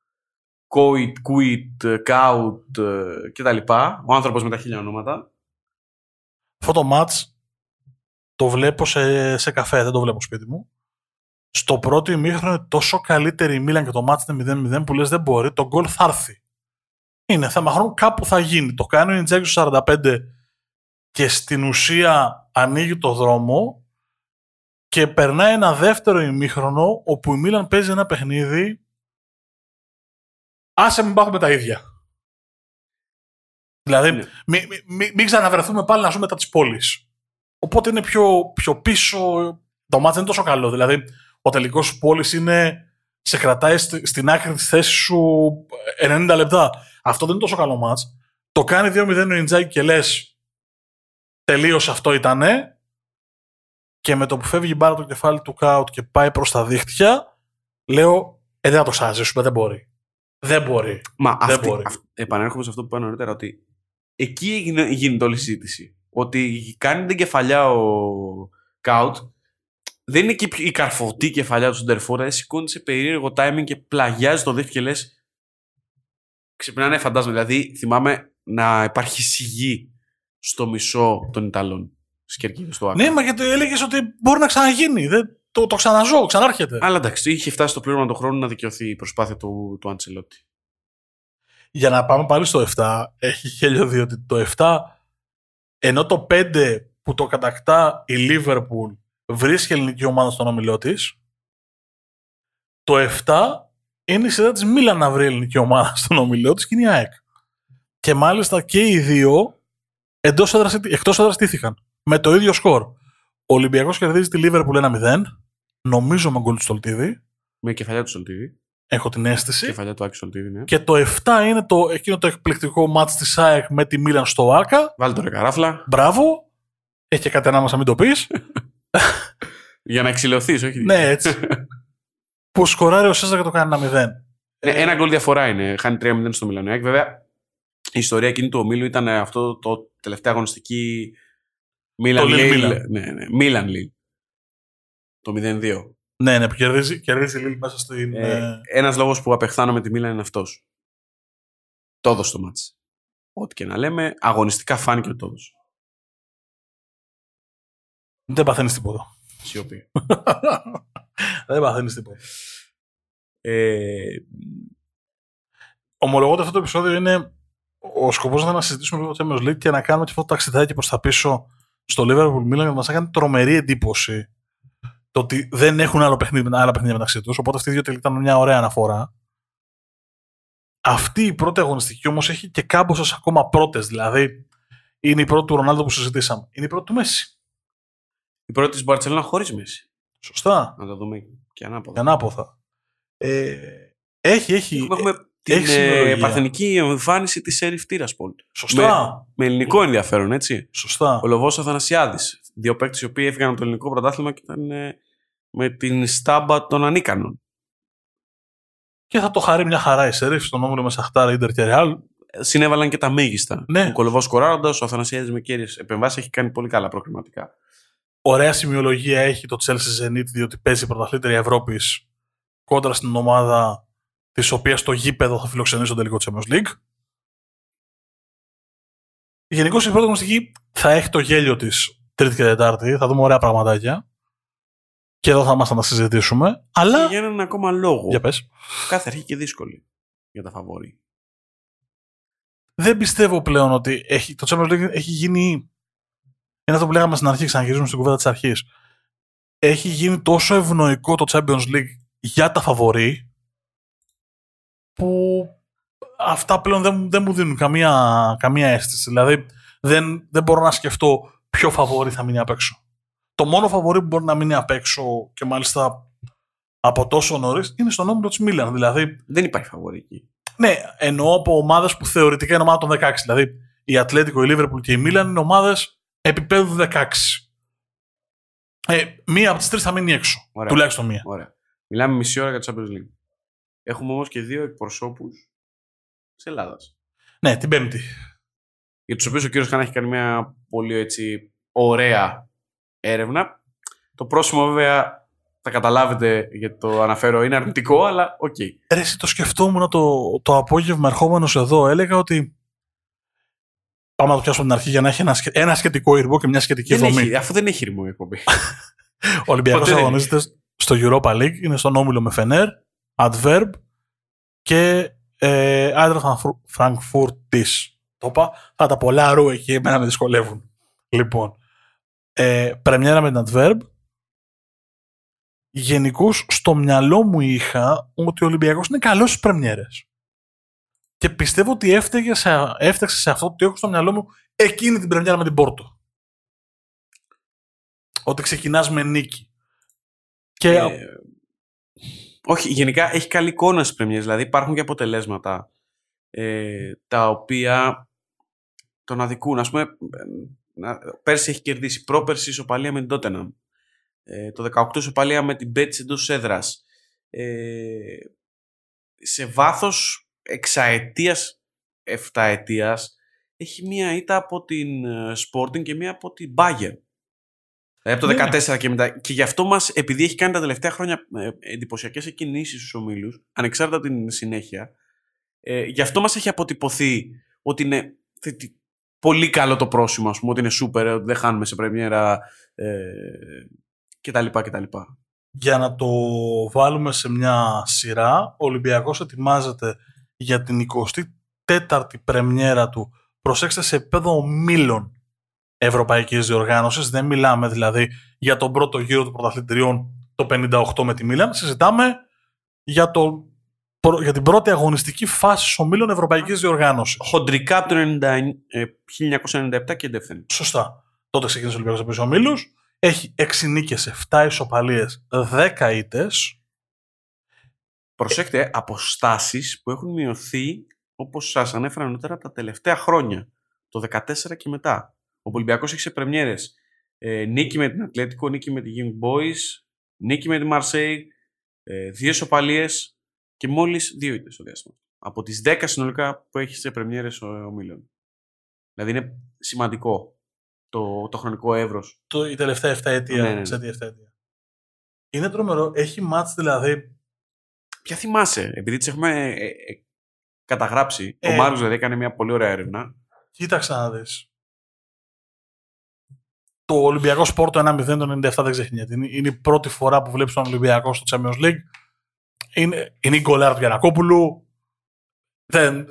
Κόιτ, Κουίτ, Κάουτ κτλ. Ο άνθρωπος με τα χίλια ονόματα. Αυτό το match το βλέπω σε, σε καφέ, δεν το βλέπω σπίτι μου. Στο πρώτο ημίχρονο είναι τόσο καλύτερη η Μίλαν και το match είναι 0-0 που λες δεν μπορεί, το γκολ θα έρθει. Είναι θέμα χρόνου, κάπου θα γίνει. Το κάνει ο Ιντζάκη στο 45 και στην ουσία ανοίγει το δρόμο και περνάει ένα δεύτερο ημίχρονο όπου η Μίλαν παίζει ένα παιχνίδι άσε μην πάμε τα ίδια. Δηλαδή, Ναι. μην μη, μη, μην ξαναβρεθούμε πάλι να ζούμε μετά τη πόλη. Οπότε είναι πιο, πιο πίσω. Το μάτς δεν είναι τόσο καλό. Δηλαδή, ο τελικός σου πόλης είναι. σε κρατάει στη- στην άκρη της θέσης σου 90 λεπτά. Αυτό δεν είναι τόσο καλό μάτς. Το κάνει 2-0 ο Ιντζάκη και λες. Τελείωσε αυτό ήτανε. Και με το που φεύγει η μπάρα το κεφάλι του Κάουτ και πάει προς τα δίχτυα, λέω: Ε, δεν θα το ξαναζήσουμε, δεν μπορεί. Δεν μπορεί. Μα Δεν αυτή, μπορεί. αυ- επανέρχομαι σε αυτό που είπα νωρίτερα ότι εκεί έγινε, γίνεται όλη η συζήτηση. Ότι κάνει την κεφαλιά ο Κάουτ. Δεν είναι και η καρφωτή κεφαλιά του Σντερφόρα. Σηκώνει σε περίεργο timing και πλαγιάζει το δίχτυ και λες. Ξυπνάνε φαντάζομαι. Δηλαδή θυμάμαι να υπάρχει σιγή στο μισό των Ιταλών. Στις κερκίδες του Άκρα. Ναι, μα γιατί έλεγες ότι μπορεί να ξαναγίνει. Δεν, το, το ξαναζώ, ξανάρχεται. Αλλά εντάξει, είχε φτάσει στο πλήρωμα του χρόνου να δικαιωθεί η προσπάθεια του, του Αντσελότη. Για να πάμε πάλι στο 7, έχει γέλιο διότι το 7, ενώ το 5 που το κατακτά η Liverpool βρίσκει ελληνική ομάδα στον όμιλό της, το 7 είναι η σειρά της Μίλαν να βρει ελληνική ομάδα στον όμιλό της και είναι η ΑΕΚ. Και μάλιστα και οι δύο εντός έδρας, εκτός έδρας τήθηκαν. Με το ίδιο σκορ. Ο Ολυμπιακός κερδίζει τη Liverpool 1-0, νομίζω με γκολ του Στολτίδη. Με κεφαλιά του Σολτίδη. έχω την αίσθηση. Κεφαλιά του Άκη Σολτίδη, ναι. Και το 7 είναι το, εκείνο το εκπληκτικό μάτς της ΑΕΚ με τη Μίλαν στο Άκα. Βάλτε το ρε καράφλα. Μπράβο. Έχει και κάτι ανάμεσα, μην το πεις. Για να εξηλωθεί, όχι. ναι, έτσι. που σκοράρει ο Σέζα και το κάνει ένα 0. Ναι, ένα γκολ διαφορά είναι. Χάνει 3-0 στο Μιλανιάκ. Βέβαια, η ιστορία εκείνη του ομίλου ήταν αυτό το τελευταία αγωνιστική Μίλαν Lille Λίλ. Milan. Ναι, ναι. Μίλαν Λίλ. Το 0-2. Ναι, ναι, που κερδίζει, κερδίζει λίγο μέσα στην. Ε, ε, Ένας λόγος που απεχθάνω με τη Μίλαν είναι αυτός. Το έδωσε το μάτς. Ό,τι και να λέμε, αγωνιστικά φάνηκε ότι το έδωσε. Δεν παθαίνεις τίποτα. Σιωπή. δεν παθαίνεις τίποτα. ε, Ομολογώ ότι αυτό το επεισόδιο είναι. Ο σκοπός ήταν να συζητήσουμε λίγο το Champions League και να κάνουμε και αυτό το ταξιδάκι προς τα πίσω στο Liverpool Milan γιατί μας έκανε τρομερή εντύπωση το ότι δεν έχουν άλλο παιχνίδι, άλλα παιχνίδια μεταξύ τους. Οπότε αυτή η δύο τελικά ήταν μια ωραία αναφορά. Αυτή η πρώτη αγωνιστική όμως έχει και κάμποσε ακόμα πρώτες. Δηλαδή, είναι η πρώτη του Ρονάλντο που συζητήσαμε. Είναι η πρώτη του Μέση. Η πρώτη της Μπαρσελόνα χωρίς μέση. Σωστά. Να το δούμε και Και ανάποδα. ανάποδα. Ε, έχει, έχει. Έχουμε, έχουμε έχει την συμβολογία. ε, παρθενική εμφάνιση της Σέριφ Τύρασπολ. Σωστά. Με ελληνικό ενδιαφέρον, έτσι. Σωστά. Ο Λοβός Αθανασιάδης. Δύο παίκτες οι οποίοι έφυγαν από το ελληνικό πρωτάθλημα και ήταν ε, με την στάμπα των ανίκανων. Και θα το χαρεί μια χαρά η Σερίφ στον όμιλο με Σαχτάρα, Ιντερ και Ρεάλ. Συνέβαλαν και τα μέγιστα. Ναι. Ο Κολοβός κοράροντας, ο Αθανασιάδης με κέρυες επεμβάσεις έχει κάνει πολύ καλά προκριματικά. Ωραία σημειολογία έχει το Chelsea Zenit, διότι παίζει η πρωταθλήτρια Ευρώπης κόντρα στην ομάδα της οποίας το γήπεδο θα φιλοξενήσει το τελικό Champions League. Γενικώ η πρώτη γνωστική θα έχει το γέλιο της Τρίτη και Τετάρτη. Θα δούμε ωραία πραγματάκια. Και εδώ θα είμαστε να συζητήσουμε. Και Αλλά. για έναν ακόμα λόγο. Για πες. Κάθε αρχή και δύσκολη για τα φαβόρη. δεν πιστεύω πλέον ότι έχει, το Champions League έχει γίνει. Είναι αυτό που λέγαμε στην αρχή, ξαναγυρίζουμε στην κουβέντα της αρχής. Έχει γίνει τόσο ευνοϊκό το Champions League για τα φαβορή που αυτά πλέον δεν, μου- δεν μου δίνουν καμία, καμία αίσθηση. Δηλαδή δεν, δεν μπορώ να σκεφτώ ποιο φαβορή θα μείνει απ' έξω. Το μόνο φαβορή που μπορεί να μείνει απ' έξω και μάλιστα από τόσο νωρίς είναι στον όμιλο της Μίλαν. Δηλαδή Δεν υπάρχει φαβόρη εκεί. ναι, εννοώ από ομάδες που θεωρητικά είναι ομάδα των 16. Δηλαδή η Ατλέτικο, η Λίβερπουλ και η Μίλαν είναι ομάδες επίπεδου 16. Ε, μία από τις τρεις θα μείνει έξω. Ωραία. Τουλάχιστον μία. Ωραία. Μιλάμε μισή ώρα για το Champions League. Έχουμε όμως και δύο εκπροσώπους της Ελλάδας. Ναι, την Πέμπτη. Για τους οποίους ο κύριος Χάν έχει κάνει μια πολύ έτσι ωραία έρευνα. Το πρόσημο βέβαια θα καταλάβετε γιατί το αναφέρω είναι αρνητικό, αλλά οκ. Ρε, εσύ το σκεφτόμουν το, το απόγευμα ερχόμενος εδώ. Έλεγα ότι. Πάμε να το πιάσουμε την αρχή για να έχει ένα, σχε- ένα σχετικό ειρμό και μια σχετική Δεν δομή. έχει, αφού δεν έχει ειρμό η εκπομπή. Ο Ολυμπιακός Ποτέ δεν αγωνίζεται στο Europa League. Είναι στον όμιλο με Φενέρ, Adverb και ε, Άιντρα Φραγκφούρτης. Το είπα. Θα τα πολλά ρου εκεί, εμένα με δυσκολεύουν. Λοιπόν, ε, πρεμιέρα με την Adverb. Γενικώς στο μυαλό μου είχα ότι ο Ολυμπιακός είναι καλός στις πρεμιέρες. Και πιστεύω ότι έφταιγε σε, έφταξε σε αυτό που έχω στο μυαλό μου εκείνη την πρεμιέρα με την Πόρτο. Ότι ξεκινάς με νίκη. Και Ε, όχι, γενικά έχει καλή εικόνα στις πρεμιέρες. Δηλαδή υπάρχουν και αποτελέσματα ε, τα οποία τον αδικούν. Ας πούμε, ε, να- πέρσι έχει κερδίσει πρόπερσι ισοπαλία με την Tottenham. Ε, το 18 ισοπαλία με την Betis εντός έδρας. Ε, σε βάθος εξαετίας, εφταετίας έχει μία ήττα από την ε, Sporting και μία από την Bayern. Δηλαδή από το Ναι. 14 και μετά. Και γι' αυτό μας, επειδή έχει κάνει τα τελευταία χρόνια ε, εντυπωσιακές εκκινήσεις στους ομίλους, ανεξάρτητα από την συνέχεια, ε, γι' αυτό μας έχει αποτυπωθεί ότι είναι θετι- πολύ καλό το πρόσημο, ας πούμε, ότι είναι σούπερ, ότι δεν χάνουμε σε πρεμιέρα ε, κτλ. κτλ. για να το βάλουμε σε μια σειρά, ο Ολυμπιακός ετοιμάζεται για την 24η πρεμιέρα του. Προσέξτε σε επίπεδο ομίλων ευρωπαϊκής διοργάνωσης. Δεν μιλάμε δηλαδή για τον πρώτο γύρο των πρωταθλητριών το 58 με τη Μίλαν. Συζητάμε για, το, προ- για την πρώτη αγωνιστική φάση ομίλων ευρωπαϊκής διοργάνωσης. Χοντρικά από το 99, ε, 1997 και εντεύθεν. Σωστά. Τότε ξεκίνησε ο Ολυμπιακός από τους ομίλους. Έχει 6 νίκες, 7 ισοπαλίες, 10 ήττες. Προσέξτε, αποστάσεις που έχουν μειωθεί, όπως σας ανέφερα νωρίτερα, τα τελευταία χρόνια. Το 14 και μετά. Ο Ολυμπιακός έχει σε πρεμιέρες ε, νίκη με την Ατλέτικο, νίκη με τη Young Boys, νίκη με τη Marseille, ε, δύο σοπαλίες και μόλις δύο ήττες στο διάστημα. Από τις 10 συνολικά που έχει σε πρεμιέρες ο, ο Δηλαδή είναι σημαντικό το, το χρονικό εύρος. Το, η τελευταία 7 αιτία. Ναι, ναι, ναι. Είναι τρομερό. Έχει μάτς δηλαδή Ποια θυμάσαι, επειδή τις έχουμε ε, ε, καταγράψει. Ε, ο Μάριος δηλαδή έκανε μια πολύ ωραία έρευνα. Κοίταξε να δεις. Το Ολυμπιακό Σπόρτο 1-0 το 97 δεν ξεχνιέται. Είναι, είναι η πρώτη φορά που βλέπεις τον Ολυμπιακό στο Champions League. Είναι, είναι η γκολάρα του Γιανακόπουλου. Δεν,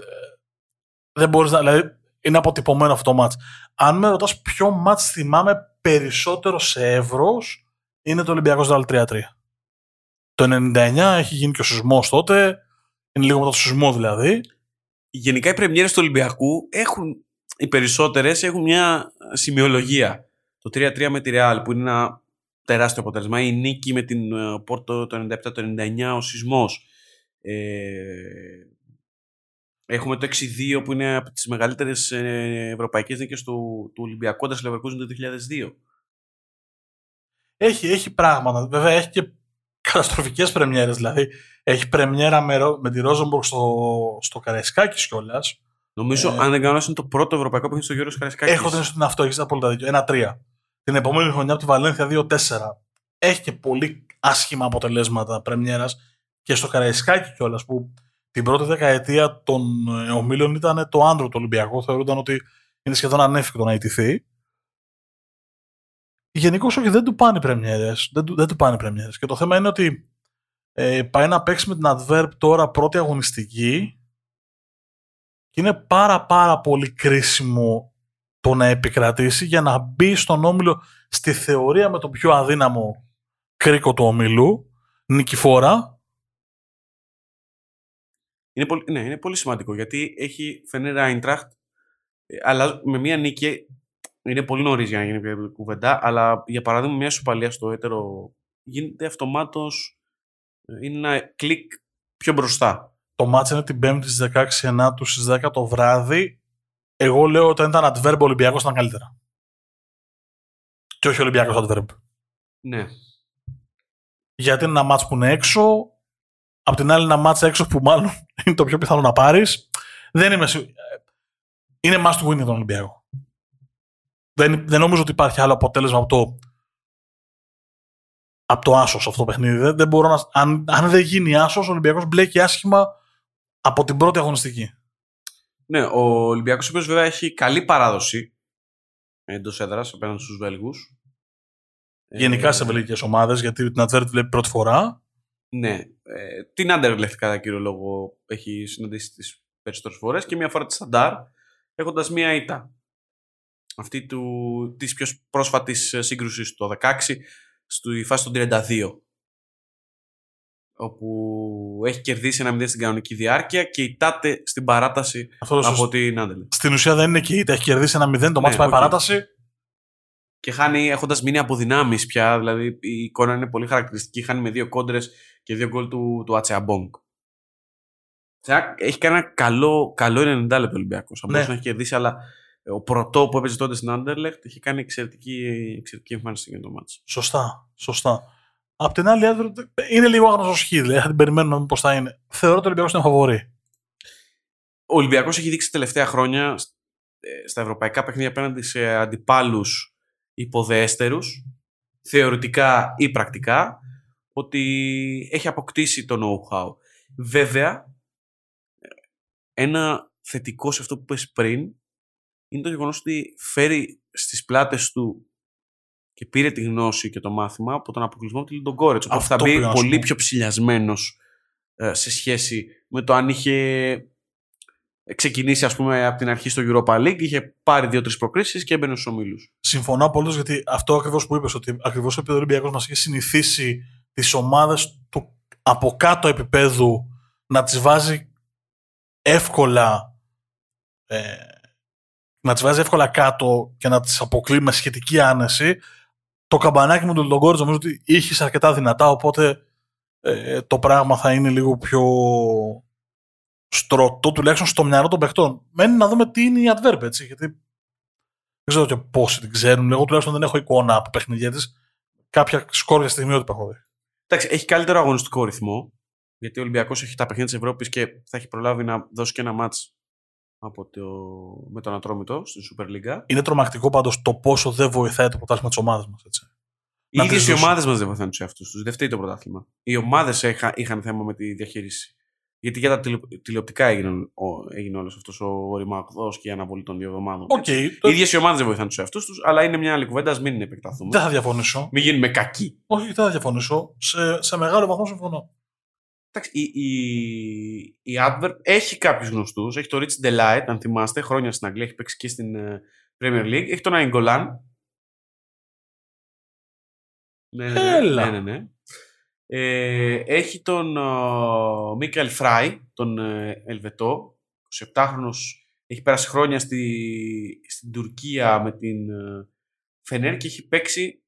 δεν μπορείς να. Δηλαδή, είναι αποτυπωμένο αυτό το μάτς. Αν με ρωτάς ποιο μάτς θυμάμαι περισσότερο σε εύρος, είναι το Ολυμπιακός Δάλ 3-3. Το 99 έχει γίνει και ο σεισμός τότε. Είναι λίγο μετά το σεισμό δηλαδή. Γενικά οι πρεμιέρες του Ολυμπιακού έχουν, οι περισσότερες έχουν μια σημειολογία. Το 3-3 με τη Ρεάλ που είναι ένα τεράστιο αποτέλεσμα. Η νίκη με την ε, Πόρτο το 97-99, ο σεισμός. Ε, έχουμε το 6-2 που είναι από τις μεγαλύτερες ευρωπαϊκές νίκες του, του Ολυμπιακού το 2002. Έχει, έχει πράγματα. Βέβαια έχει και καταστροφικές πρεμιέρες. Δηλαδή, έχει πρεμιέρα με, με τη Ρόζομπορκ στο, στο Καραϊσκάκη κιόλας. Νομίζω, ε, αν δεν κάνω, είναι το πρώτο ευρωπαϊκό που έχει στο Γιώργος Καραϊσκάκης. Έχω την είναι αυτό, έχεις απόλυτα δίκιο. Ένα-τρία. Την επόμενη χρονιά από τη Βαλένθια 2-4. Έχει και πολύ άσχημα αποτελέσματα πρεμιέρας και στο Καραϊσκάκη κιόλας που την πρώτη δεκαετία των ε, ομίλων ήταν το άντρο του Ολυμπιακού. Θεωρούνταν ότι είναι σχεδόν ανέφικτο να ιτηθεί. Γενικώ όχι, δεν του πάνε πρεμιέρες. Δεν, δεν του πάνε πρεμιέρες. Και το θέμα είναι ότι ε, πάει να παίξει με την Adverb τώρα πρώτη αγωνιστική και είναι πάρα πάρα πολύ κρίσιμο το να επικρατήσει για να μπει στον όμιλο στη θεωρία με το πιο αδύναμο κρίκο του ομιλού, νικηφόρα. Είναι πολύ, ναι, είναι πολύ σημαντικό γιατί έχει φαινεί Ράιντραχτ αλλά με μία νίκη είναι πολύ νωρίς για να γίνει πια κουβεντά, αλλά για παράδειγμα, μια σοπαλία στο έτερο γίνεται αυτομάτως. Ε, είναι ένα κλικ πιο μπροστά. Το μάτς είναι την 5η στις 16 Ενάτου στις 10 το βράδυ. Εγώ λέω ότι όταν ήταν adverb Ολυμπιακός ήταν καλύτερα. Και όχι Ολυμπιακός adverb. Ναι. Γιατί είναι ένα μάτς που είναι έξω. Απ' την άλλη, ένα μάτς έξω που μάλλον είναι το πιο πιθανό να πάρεις. Δεν είμαι σίγουρο. Είναι must win για τον Ολυμπιακό. Δεν, δεν νομίζω ότι υπάρχει άλλο αποτέλεσμα από το, από το άσος αυτό το παιχνίδι. Δεν, δεν μπορώ να, αν, αν δεν γίνει άσος, ο Ολυμπιακός μπλέκει άσχημα από την πρώτη αγωνιστική. Ναι, ο Ολυμπιακός, ο οποίος βέβαια έχει καλή παράδοση εντός έδρας απέναντι στους Βέλγους. Γενικά ε, σε βελγικές ομάδες, γιατί την Ατβέρτ βλέπει πρώτη φορά. Ναι. Ε, την Άντερλεχτ, κατά κύριο λόγο, έχει συναντήσει τις περισσότερες φορές και μία φορά τη Σταντάρ, έχοντας μία ήττα αυτή του, της πιο πρόσφατης ε, σύγκρουσης το 16 στη φάση των 32 όπου έχει κερδίσει ένα 0 στην κανονική διάρκεια και ητάται στην παράταση από την Άντελε. Στην ουσία δεν είναι και ήττα, έχει κερδίσει ένα 0, το ναι, μάτς πάει παράταση. Και χάνει έχοντας μείνει από δυνάμεις πια, δηλαδή η εικόνα είναι πολύ χαρακτηριστική. Χάνει με δύο κόντρες και δύο γκολ του, του Ατσεαμπόγκ. Έχει κάνει ένα καλό, καλό 90 λεπτό Ολυμπιακός. Θα μπορούσε ναι. να έχει κερδίσει, αλλά ο πρωτό που έπαιζε τότε στην Άντερλεχτ είχε κάνει εξαιρετική, εξαιρετική εμφάνιση για το μάτσο. Σωστά, σωστά. Απ' την άλλη, είναι λίγο άγνωστος σχήδι, δηλαδή θα την περιμένουμε πώς θα είναι. Θεωρώ ότι ο Ολυμπιακός είναι φαβορή. Ο Ολυμπιακός έχει δείξει τα τελευταία χρόνια ε, στα ευρωπαϊκά παιχνίδια απέναντι σε αντιπάλους υποδέστερου, θεωρητικά ή πρακτικά, ότι έχει αποκτήσει το know-how. Βέβαια, ένα θετικό σε αυτό που είπες πριν είναι το γεγονός ότι φέρει στις πλάτες του και πήρε τη γνώση και το μάθημα από τον αποκλεισμό του Λιντον Κόρετς. Οπότε θα μπει πολύ πιο ψηλιασμένος ε, σε σχέση με το αν είχε ξεκινήσει ας πούμε από την αρχή στο Europa League, είχε πάρει δύο-τρεις προκρίσεις και έμπαινε στους ομίλους. Συμφωνώ απολύτω γιατί αυτό ακριβώς που είπες, ότι ακριβώς επειδή ο Ολυμπιακός μας είχε συνηθίσει τις ομάδες του από κάτω επίπεδου να τις βάζει εύκολα ε, να τις βάζει εύκολα κάτω και να τις αποκλεί με σχετική άνεση, το καμπανάκι μου του Λογκόρτ νομίζω ότι είχες αρκετά δυνατά, οπότε ε, το πράγμα θα είναι λίγο πιο στρωτό, τουλάχιστον στο μυαλό των παιχτών. Μένει να δούμε τι είναι η adverb, έτσι, γιατί δεν ξέρω και πόσοι την ξέρουν. Εγώ τουλάχιστον δεν έχω εικόνα από παιχνιδιά τη. Κάποια σκόρια στιγμή ότι έχω δει. Εντάξει, έχει καλύτερο αγωνιστικό ρυθμό. Γιατί ο Ολυμπιακός έχει τα παιχνίδια της Ευρώπης και θα έχει προλάβει να δώσει και ένα μάτ από το... με τον Ατρόμητο στην Super League. Είναι τρομακτικό πάντως το πόσο δεν βοηθάει το πρωτάθλημα της ομάδας μας. Οι ίδιες οι ομάδες μας δεν βοηθάνε τους εαυτούς τους. Δεν φταίει το πρωτάθλημα. Οι ομάδες είχαν θέμα με τη διαχείριση. Γιατί για τα τηλεοπτικά έγινε, έγινε όλος αυτός ο ρημαγδός και η αναβολή των δύο εβδομάδων. Okay, το... Οι ίδιες οι ομάδες δεν βοηθάνε τους εαυτούς τους, αλλά είναι μια άλλη κουβέντα. Μην επεκταθούμε. Δεν θα διαφωνήσω. Μην γίνουμε κακοί. Όχι, δεν θα διαφωνήσω. Σε, σε μεγάλο βαθμό συμφωνώ. Εντάξει, η, η, η Adverb έχει κάποιους γνωστούς. Έχει το Rich Delight, αν θυμάστε, χρόνια στην Αγγλία, έχει παίξει και στην uh, Premier League. Έχει τον Αγκολάν. Ναι, ναι, ναι, Έλα. ναι, ναι, ναι. Ε, έχει τον uh, Μίκελ Φράι, τον uh, Ελβετό, 27χρονος, έχει πέρασει χρόνια στη, στην Τουρκία με την uh, Φενέρ και έχει παίξει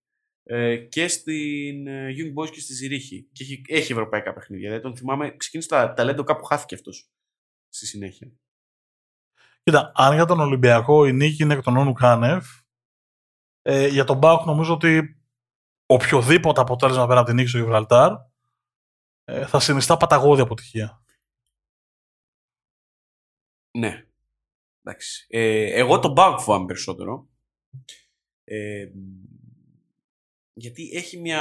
ε, και στην uh, Young Boys και στη Ζηρίχη. Και έχει, έχει ευρωπαϊκά παιχνίδια. Δηλαδή τον θυμάμαι, ξεκίνησε τα ταλέντο κάπου χάθηκε αυτός στη συνέχεια. Κοίτα, αν για τον Ολυμπιακό η νίκη είναι εκ των Όνου Κάνευ, ε, για τον Μπάουκ νομίζω ότι οποιοδήποτε αποτέλεσμα πέρα από την νίκη στο Γιβραλτάρ ε, θα συνιστά παταγώδη αποτυχία. Ναι. Εντάξει. Ε, εγώ τον Μπάουκ φοβάμαι περισσότερο. Ε, γιατί έχει μια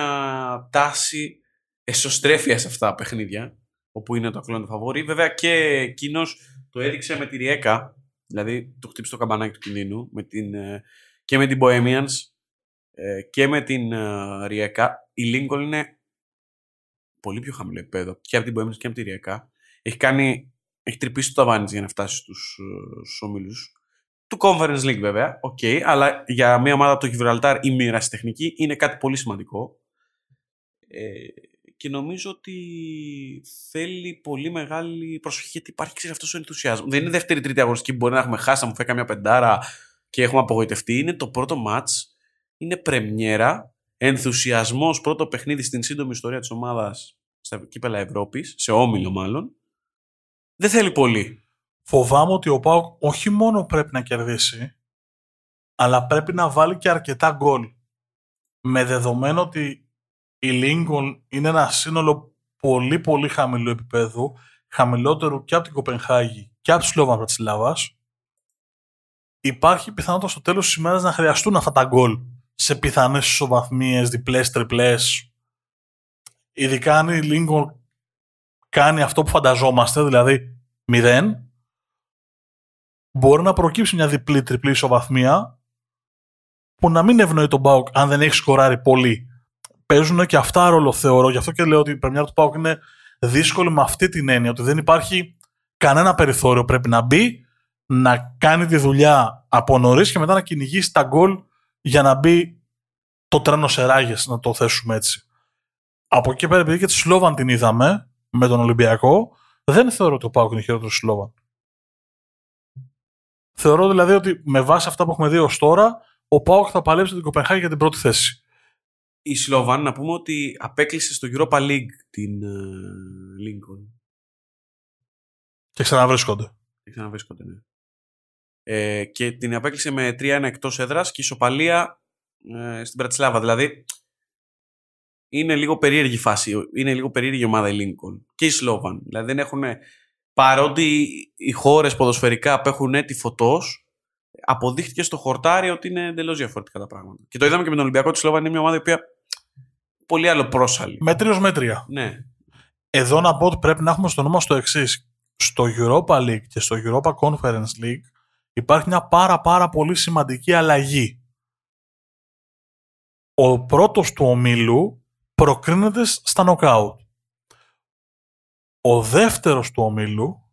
τάση εσωστρέφειας σε αυτά τα παιχνίδια, όπου είναι το ακλόνο φαβόρι. Βέβαια και εκείνος το έδειξε με τη Ριέκα, δηλαδή το χτύπησε το καμπανάκι του κινδύνου, με την, και με την Bohemians και με την Ριέκα. Η Lincoln είναι πολύ πιο χαμηλό επίπεδο και από την Bohemians και από τη Ριέκα. Έχει, κάνει, έχει τρυπήσει το ταβάνι για να φτάσει στους, στους ομίλους του Conference League βέβαια, okay, αλλά για μια ομάδα από το Gibraltar η μοίραση τεχνική είναι κάτι πολύ σημαντικό. Ε, και νομίζω ότι θέλει πολύ μεγάλη προσοχή γιατί υπάρχει ξέρεις αυτός ο ενθουσιασμός. Δεν είναι δεύτερη-τρίτη αγωνιστική που μπορεί να έχουμε χάσει, να μου φέρει καμιά πεντάρα και έχουμε απογοητευτεί. Είναι το πρώτο μάτς, είναι πρεμιέρα, ενθουσιασμός πρώτο παιχνίδι στην σύντομη ιστορία της ομάδας στα κύπελα Ευρώπης, σε όμιλο μάλλον. Δεν θέλει πολύ φοβάμαι ότι ο Πάοκ όχι μόνο πρέπει να κερδίσει, αλλά πρέπει να βάλει και αρκετά γκολ. Με δεδομένο ότι η Lincoln είναι ένα σύνολο πολύ πολύ χαμηλού επίπεδου, χαμηλότερο και από την Κοπενχάγη και από τη Σλόβαν Πρατισλάβας, υπάρχει πιθανότητα στο τέλος της ημέρας να χρειαστούν αυτά τα γκολ σε πιθανές ισοβαθμίες, διπλές, τριπλές. Ειδικά αν η Lincoln κάνει αυτό που φανταζόμαστε, δηλαδή 0, μπορεί να προκύψει μια διπλή-τριπλή ισοβαθμία που να μην ευνοεί τον Πάουκ αν δεν έχει σκοράρει πολύ. Παίζουν και αυτά ρόλο, θεωρώ. Γι' αυτό και λέω ότι η πρεμιέρα του Πάουκ είναι δύσκολη με αυτή την έννοια, ότι δεν υπάρχει κανένα περιθώριο. Πρέπει να μπει, να κάνει τη δουλειά από νωρίς και μετά να κυνηγήσει τα γκολ για να μπει το τρένο σε ράγες, να το θέσουμε έτσι. Από εκεί πέρα, επειδή και τη Σλόβαν την είδαμε με τον Ολυμπιακό, δεν θεωρώ ότι ο Πάουκ είναι χειρότερο τη Σλόβαν. Θεωρώ δηλαδή ότι με βάση αυτά που έχουμε δει ως τώρα, ο Πάοκ θα παλέψει την Κοπενχάγη για την πρώτη θέση. Η Σλοβάν, να πούμε ότι απέκλεισε στο Europa League την uh, Lincoln. Και ξαναβρίσκονται. Και ξαναβρίσκονται, ναι. Ε, και την απέκλεισε με 3-1 εκτός έδρας και ισοπαλία ε, στην Πρατισλάβα. Δηλαδή είναι λίγο περίεργη φάση. Είναι λίγο περίεργη η ομάδα η Lincoln. Και η Σλόβαν. Δηλαδή δεν έχουν παρότι οι χώρες ποδοσφαιρικά απέχουν έτη φωτός, αποδείχτηκε στο χορτάρι ότι είναι εντελώς διαφορετικά τα πράγματα. Και το είδαμε και με τον Ολυμπιακό της Σλόβα, είναι μια ομάδα η οποία πολύ άλλο πρόσαλη. Μέτριος μέτρια. Ναι. Εδώ να πω ότι πρέπει να έχουμε στο νόμο στο εξής. Στο Europa League και στο Europa Conference League υπάρχει μια πάρα πάρα πολύ σημαντική αλλαγή. Ο πρώτος του ομίλου προκρίνεται στα νοκάουτ ο δεύτερος του ομίλου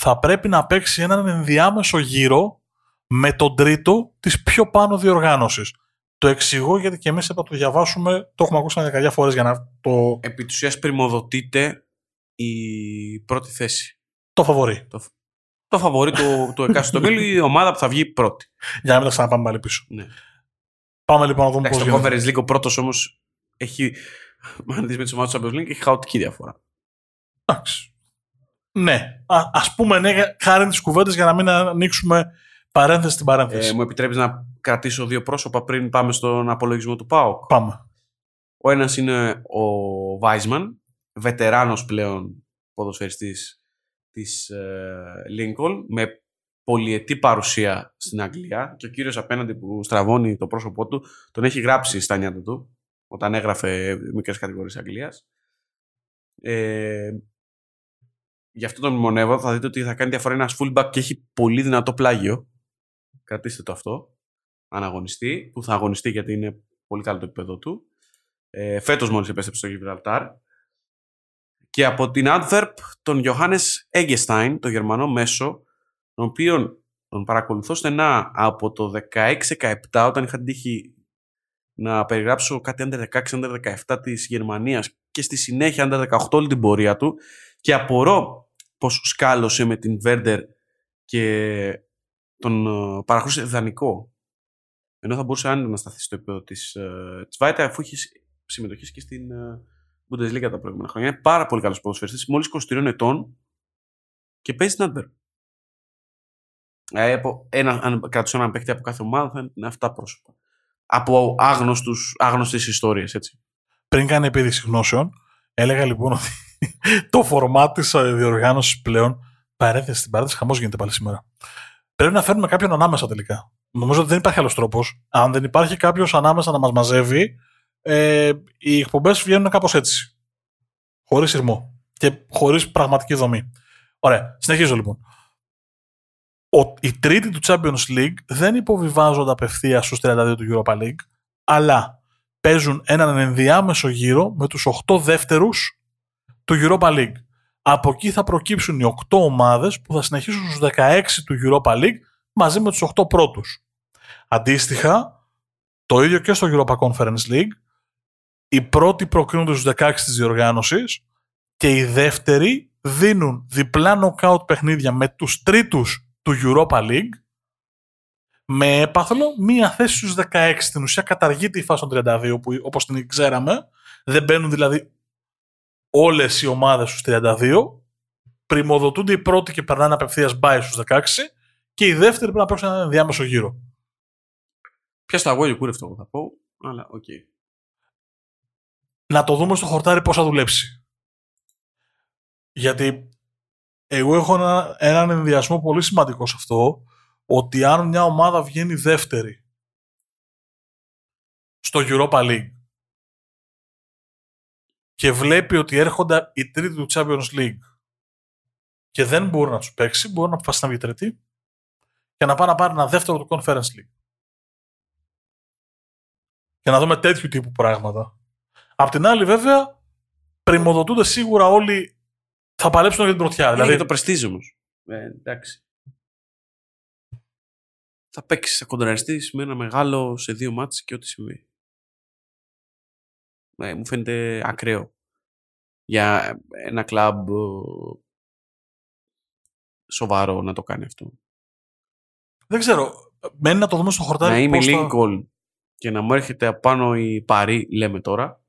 θα πρέπει να παίξει έναν ενδιάμεσο γύρο με τον τρίτο της πιο πάνω διοργάνωσης. Το εξηγώ γιατί και εμείς θα το διαβάσουμε, το έχουμε ακούσει δεκαετία φορές για να το... Επί της ουσίας πρημοδοτείται η πρώτη θέση. Το φαβορεί. Το, το φαβορεί του, του εκάστοτε ομίλου η ομάδα που θα βγει πρώτη. Για να μην τα ξαναπάμε πάλι πίσω. Ναι. Πάμε λοιπόν να δούμε πώς γίνεται. Το Conference League ο πρώτος όμως έχει Αν δεις με τι ομάδε τους Champions League, έχει χαοτική διαφορά. Εντάξει. Ναι. Α ας πούμε ναι, χάρη τις κουβέντες για να μην ανοίξουμε παρένθεση στην παρένθεση. Ε, μου επιτρέπεις να κρατήσω δύο πρόσωπα πριν πάμε στον απολογισμό του ΠΑΟΚ; Πάμε. Ο ένας είναι ο Βάισμαν, βετεράνος πλέον ποδοσφαιριστής της ε, Lincoln, με πολυετή παρουσία στην Αγγλία και ο κύριος απέναντι που στραβώνει το πρόσωπό του τον έχει γράψει στα νιάτα του όταν έγραφε μικρές κατηγορίες Αγγλίας. Ε, γι' αυτό τον μνημονεύω. Θα δείτε ότι θα κάνει διαφορά ένας fullback και έχει πολύ δυνατό πλάγιο. Κρατήστε το αυτό. Αναγωνιστή, που θα αγωνιστεί γιατί είναι πολύ καλό το επίπεδο του. Ε, φέτος μόλις επέστρεψε στο Γιβραλτάρ. Και από την Adverb τον Johannes Eggestein, το γερμανό μέσο, τον οποίο τον παρακολουθώ στενά από το 16-17 όταν είχα τύχει να περιγράψω κάτι under 16, under 17 της Γερμανίας και στη συνέχεια under 18 όλη την πορεία του και απορώ πως σκάλωσε με την Βέρντερ και τον ε, παραχώρησε δανεικό. Ενώ θα μπορούσε άνετα να σταθεί στο επίπεδο της, ε, της Βάιτα αφού έχει συμμετοχή και στην ε, Bundesliga τα προηγούμενα χρόνια. Είναι πάρα πολύ καλός ποδοσφαιριστής, μόλις 23 ετών και παίζει στην Adverb. Ε, ένα, αν κρατήσω έναν παίκτη από κάθε ομάδα θα είναι αυτά πρόσωπα. Από άγνωστους, άγνωστες ιστορίες, έτσι. Πριν κάνει επίδειξη γνώσεων, έλεγα λοιπόν ότι το φορμά της ε, διοργάνωσης πλέον παρέθεση στην παρέθεση, χαμός γίνεται πάλι σήμερα. Πρέπει να φέρνουμε κάποιον ανάμεσα τελικά. Νομίζω ότι δεν υπάρχει άλλος τρόπος. Αν δεν υπάρχει κάποιος ανάμεσα να μας μαζεύει, ε, οι εκπομπές βγαίνουν κάπως έτσι. Χωρίς σειρμό και χωρίς πραγματική δομή. Ωραία. Συνεχίζω λοιπόν. Ο, οι τρίτοι του Champions League δεν υποβιβάζονται απευθείας στους 32 του Europa League, αλλά παίζουν έναν ενδιάμεσο γύρο με τους 8 δεύτερους του Europa League. Από εκεί θα προκύψουν οι 8 ομάδες που θα συνεχίσουν στους 16 του Europa League μαζί με τους 8 πρώτους. Αντίστοιχα, το ίδιο και στο Europa Conference League, οι πρώτοι προκρίνονται στους 16 της διοργάνωσης και οι δεύτεροι δίνουν διπλά νοκάουτ παιχνίδια με τους τρίτους του Europa League με έπαθλο μία θέση στους 16. Στην ουσία καταργείται η φάση των 32 που όπως την ξέραμε. Δεν μπαίνουν δηλαδή όλες οι ομάδες στους 32. Πρημοδοτούνται οι πρώτοι και περνάνε απευθείας μπάι στους 16 και οι δεύτεροι πρέπει να παίξουν ένα ενδιάμεσο γύρο. Πιάσ' το αβγό και κούρευ' το θα πω, αλλά OK. Okay να το δούμε στο χορτάρι πώς θα δουλέψει. Γιατί εγώ έχω ένα, έναν ενδοιασμό πολύ σημαντικό σε αυτό, ότι αν μια ομάδα βγαίνει δεύτερη στο Europa League και βλέπει ότι έρχονται οι τρίτοι του Champions League και δεν μπορεί να τους παίξει, μπορεί να αποφασίσει να βγει τρίτη και να πάει να πάρει ένα δεύτερο του Conference League. Και να δούμε τέτοιου τύπου πράγματα. Απ' την άλλη, βέβαια, πρημοδοτούνται σίγουρα όλοι. Θα παλέψουν για την πρωτιά. Δηλαδή... για το πρεστίζ όμω. Ε, εντάξει. Θα παίξεις, θα κοντραριστεί με ένα μεγάλο σε δύο μάτς και ό,τι συμβεί. Ε, μου φαίνεται ακραίο. Για ένα κλαμπ σοβαρό να το κάνει αυτό. Δεν ξέρω. Μένει να το δούμε στο χορτάρι. Να είμαι Lincoln και να μου έρχεται απάνω η Παρή, λέμε τώρα,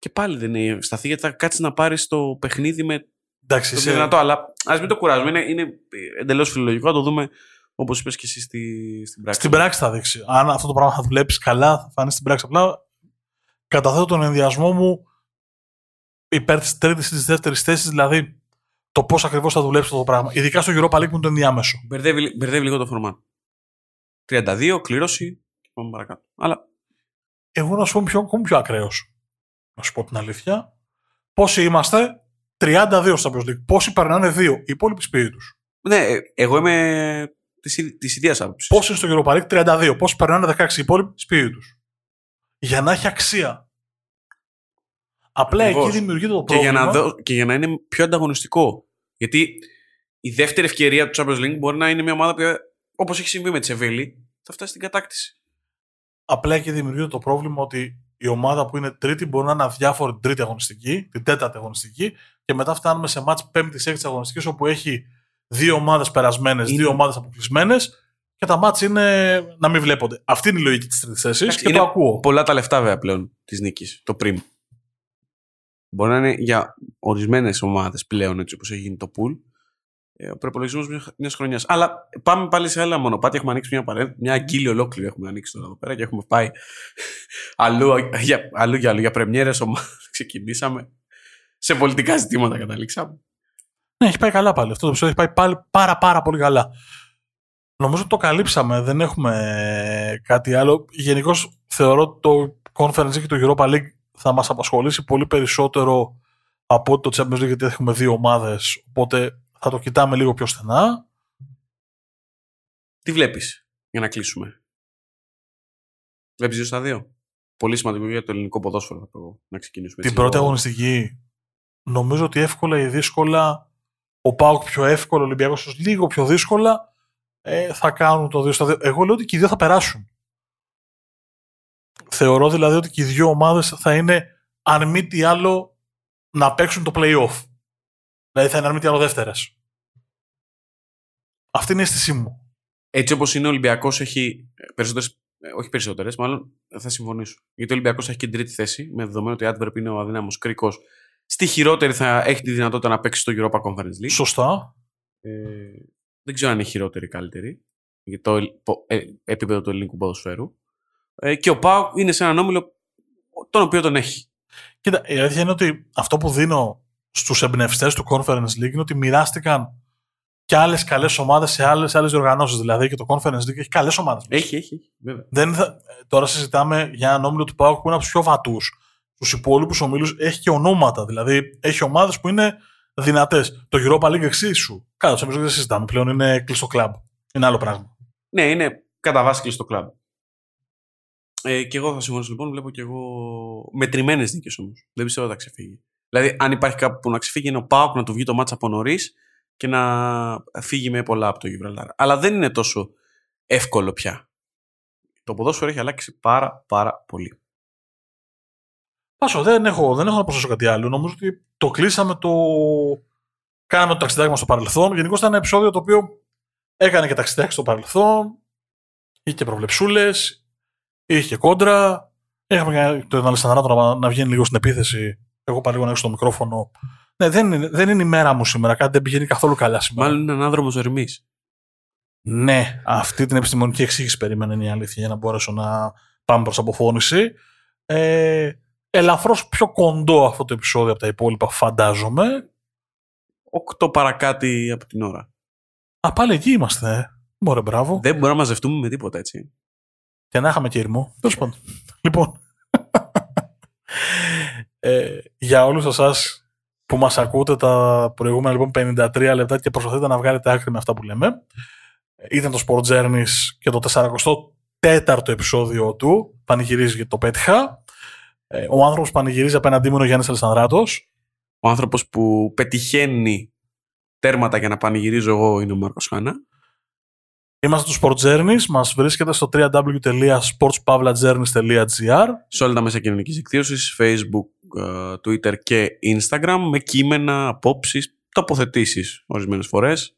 και πάλι δεν είναι σταθή γιατί θα κάτσεις να πάρεις το παιχνίδι με. Εντάξει, το δυνατό, αλλά ας μην το κουράζουμε. Είναι, είναι εντελώς φιλολογικό. Να το δούμε όπως είπες και εσύ στη, στην πράξη. Στην πράξη θα δείξει. Αν αυτό το πράγμα θα δουλέψει καλά, θα φανεί στην πράξη. Απλά καταθέτω τον ενδιασμό μου υπέρ της τρίτης ή της δεύτερης θέσης, δηλαδή το πώς ακριβώς θα δουλέψει αυτό το πράγμα. Ειδικά στο Europa League που είναι το ενδιάμεσο. Μπερδεύει, μπερδεύει λίγο το φορμά. 32, κλήρωση και πάμε παρακάτω. Αλλά... Εγώ να σου πω πιο, πιο ακραίος να σου πω την αλήθεια. Πόσοι είμαστε, 32 στα Champions League. Πόσοι περνάνε 2, οι υπόλοιποι σπίτι τους. Ναι, εγώ είμαι της ίδια άποψης. Πόσοι είναι στο Europa League, 32. Πόσοι περνάνε 16, οι υπόλοιποι σπίτι τους. Για να έχει αξία. Απλά εκεί δημιουργείται το πρόβλημα. Και για, να δω, και για να είναι πιο ανταγωνιστικό. Γιατί η δεύτερη ευκαιρία του Champions League μπορεί να είναι μια ομάδα που, όπως έχει συμβεί με τη Σεβίλη, θα φτάσει στην κατάκτηση. Απλά εκεί δημιουργείται το πρόβλημα ότι η ομάδα που είναι τρίτη μπορεί να είναι αδιάφορη την τρίτη αγωνιστική, την τέταρτη αγωνιστική, και μετά φτάνουμε σε μάτς πέμπτη-έκτη αγωνιστικής, όπου έχει δύο ομάδες περασμένες, δύο ομάδες αποκλεισμένες, και τα μάτς είναι να μην βλέπονται. Αυτή είναι η λογική της τρίτης θέσης και το ακούω. Πολλά τα λεφτά βέβαια πλέον της νίκης, το πριμ. Μπορεί να είναι για ορισμένες ομάδες πλέον έτσι όπως έχει γίνει το pool. Ε, ο προπολογισμός μια χρονιάς. Αλλά πάμε πάλι σε άλλα μονοπάτια. Έχουμε ανοίξει μια, παρέ... μια αγκύλη ολόκληρη. Έχουμε ανοίξει τώρα εδώ πέρα και έχουμε πάει αλλού για αλλού, για, αλλού, για πρεμιέρες ομάδες. Ξεκινήσαμε. Σε πολιτικά ζητήματα καταλήξαμε. Ναι, έχει πάει καλά πάλι. Αυτό το επεισόδιο έχει πάει πάλι πάρα πάρα πολύ καλά. Νομίζω ότι το καλύψαμε. Δεν έχουμε κάτι άλλο. Γενικώς θεωρώ ότι το Conference και το Europa League θα μας απασχολήσει πολύ περισσότερο από το Champions League γιατί έχουμε δύο ομάδες. Οπότε θα το κοιτάμε λίγο πιο στενά. Τι βλέπεις για να κλείσουμε; Βλέπεις δύο στα δύο; Πολύ σημαντικό για το ελληνικό ποδόσφαιρο να ξεκινήσουμε. Την πρώτη αγωνιστική νομίζω ότι εύκολα ή δύσκολα ο Πάουκ πιο εύκολο, ο Ολυμπιακός λίγο πιο δύσκολα ε, θα κάνουν το 2 στα 2. Εγώ λέω ότι και οι δύο θα περάσουν. Θεωρώ δηλαδή ότι και οι δύο ομάδες θα είναι αν μη τι άλλο να παίξουν το play-off. Δηλαδή θα είναι αν μη τι άλλο δεύτερες. Αυτή είναι η αίσθησή μου. Έτσι όπως είναι ο Ολυμπιακός έχει περισσότερες, ε, όχι περισσότερες, μάλλον θα συμφωνήσω. Γιατί ο Ολυμπιακός έχει και την τρίτη θέση, με δεδομένο ότι η Adverb είναι ο αδύναμος κρίκος. Στη χειρότερη θα έχει τη δυνατότητα να παίξει στο Europa Conference League. Σωστά. Ε, δεν ξέρω αν είναι χειρότερη ή καλύτερη για το ε, επίπεδο του ελληνικού ποδοσφαίρου. Ε, και ο Πάου είναι σε έναν όμιλο τον οποίο τον έχει. Κοίτα, η αλήθεια είναι ότι αυτό που δίνω στους εμπνευστές του Conference League είναι ότι μοιράστηκαν και άλλες καλές ομάδες σε άλλες άλλες διοργανώσεις. Δηλαδή και το Conference League έχει καλές ομάδες. Έχει, έχει. Βέβαια. Δεν θα... Τώρα συζητάμε για έναν όμιλο του Πάου που είναι από τους πιο βατούς. Στου υπόλοιπους ομίλους έχει και ονόματα. Δηλαδή έχει ομάδες που είναι δυνατές. Το Europa League εξίσου. Κάτω, εμεί δεν συζητάμε πλέον. Είναι κλειστό κλαμπ. Είναι άλλο πράγμα. Ναι, είναι κατά βάση κλειστό κλαμπ. Ε, και εγώ θα συμφωνήσω λοιπόν. Βλέπω και εγώ μετρημένες νίκες όμως. Δεν πιστεύω ότι θα ξεφύγει. Δηλαδή, αν υπάρχει κάπου που να ξεφύγει, είναι ο Πάοκ να του βγει το μάτσα από νωρίς και να φύγει με πολλά από το Γιβραλτάρ. Αλλά δεν είναι τόσο εύκολο πια. Το ποδόσφαιρο έχει αλλάξει πάρα πάρα πολύ. Πάσο, δεν έχω, δεν έχω να προσθέσω κάτι άλλο. Νομίζω ότι το κλείσαμε το. Κάναμε το ταξιδάκι μας στο παρελθόν. Γενικώς ήταν ένα επεισόδιο το οποίο έκανε και ταξιδάκι στο παρελθόν. Είχε και προβλεψούλες. Είχε και κόντρα. Είχαμε και τον Αλessandro να, να βγαίνει λίγο στην επίθεση. Εγώ πάλι λίγο να έχω στο μικρόφωνο. Ναι, δεν είναι, δεν είναι η μέρα μου σήμερα. Κάτι δεν πηγαίνει καθόλου καλά σήμερα. Μάλλον είναι ανάδρομο ορμή. Ναι, αυτή την επιστημονική εξήγηση περίμενε είναι η αλήθεια για να μπορέσω να πάμε προς αποφώνηση. Ε, Ελαφρώς πιο κοντό αυτό το επεισόδιο από τα υπόλοιπα, φαντάζομαι. Οκτώ παρακάτι από την ώρα. Α, πάλι εκεί είμαστε. Ε. Μωρέ, μπράβο. Δεν μπορούμε να μαζευτούμε με τίποτα, έτσι. Και να είχαμε και ήρμο. Τέλος πάντων. λοιπόν. Ε, για όλους εσάς που μας ακούτε τα προηγούμενα λοιπόν 53 λεπτά και προσπαθείτε να βγάλετε άκρη με αυτά που λέμε. Ήταν το Sport Journeys και το 44ο επεισόδιο του. Πανηγυρίζει γιατί το πέτυχα. Ε, ο άνθρωπος που πανηγυρίζει απέναντί μου είναι ο Γιάννης Αλεσανδράτο. Ο άνθρωπος που πετυχαίνει τέρματα για να πανηγυρίζω εγώ είναι ο Μάρκος Χάνα. Είμαστε του Sport Journeys. Μας βρίσκεται στο www.sportspavlajourneys.gr. Σε όλα τα μέσα κοινωνικής δικτύωση, Facebook, ε, Twitter και Instagram, με κείμενα, απόψεις, τοποθετήσεις ορισμένες φορές.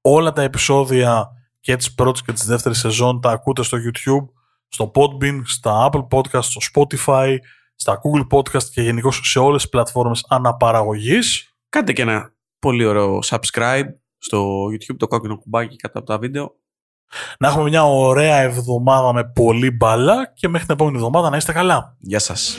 Όλα τα επεισόδια και τη πρώτη και τη δεύτερη σεζόν τα ακούτε στο YouTube, στο Podbean, στα Apple Podcast, στο Spotify, στα Google Podcast και γενικώς σε όλες τις πλατφόρμες αναπαραγωγής. Κάντε και ένα πολύ ωραίο subscribe στο YouTube, το κόκκινο κουμπάκι κάτω από τα βίντεο. Να έχουμε μια ωραία εβδομάδα με πολύ μπάλα και μέχρι την επόμενη εβδομάδα να είστε καλά. Γεια σας.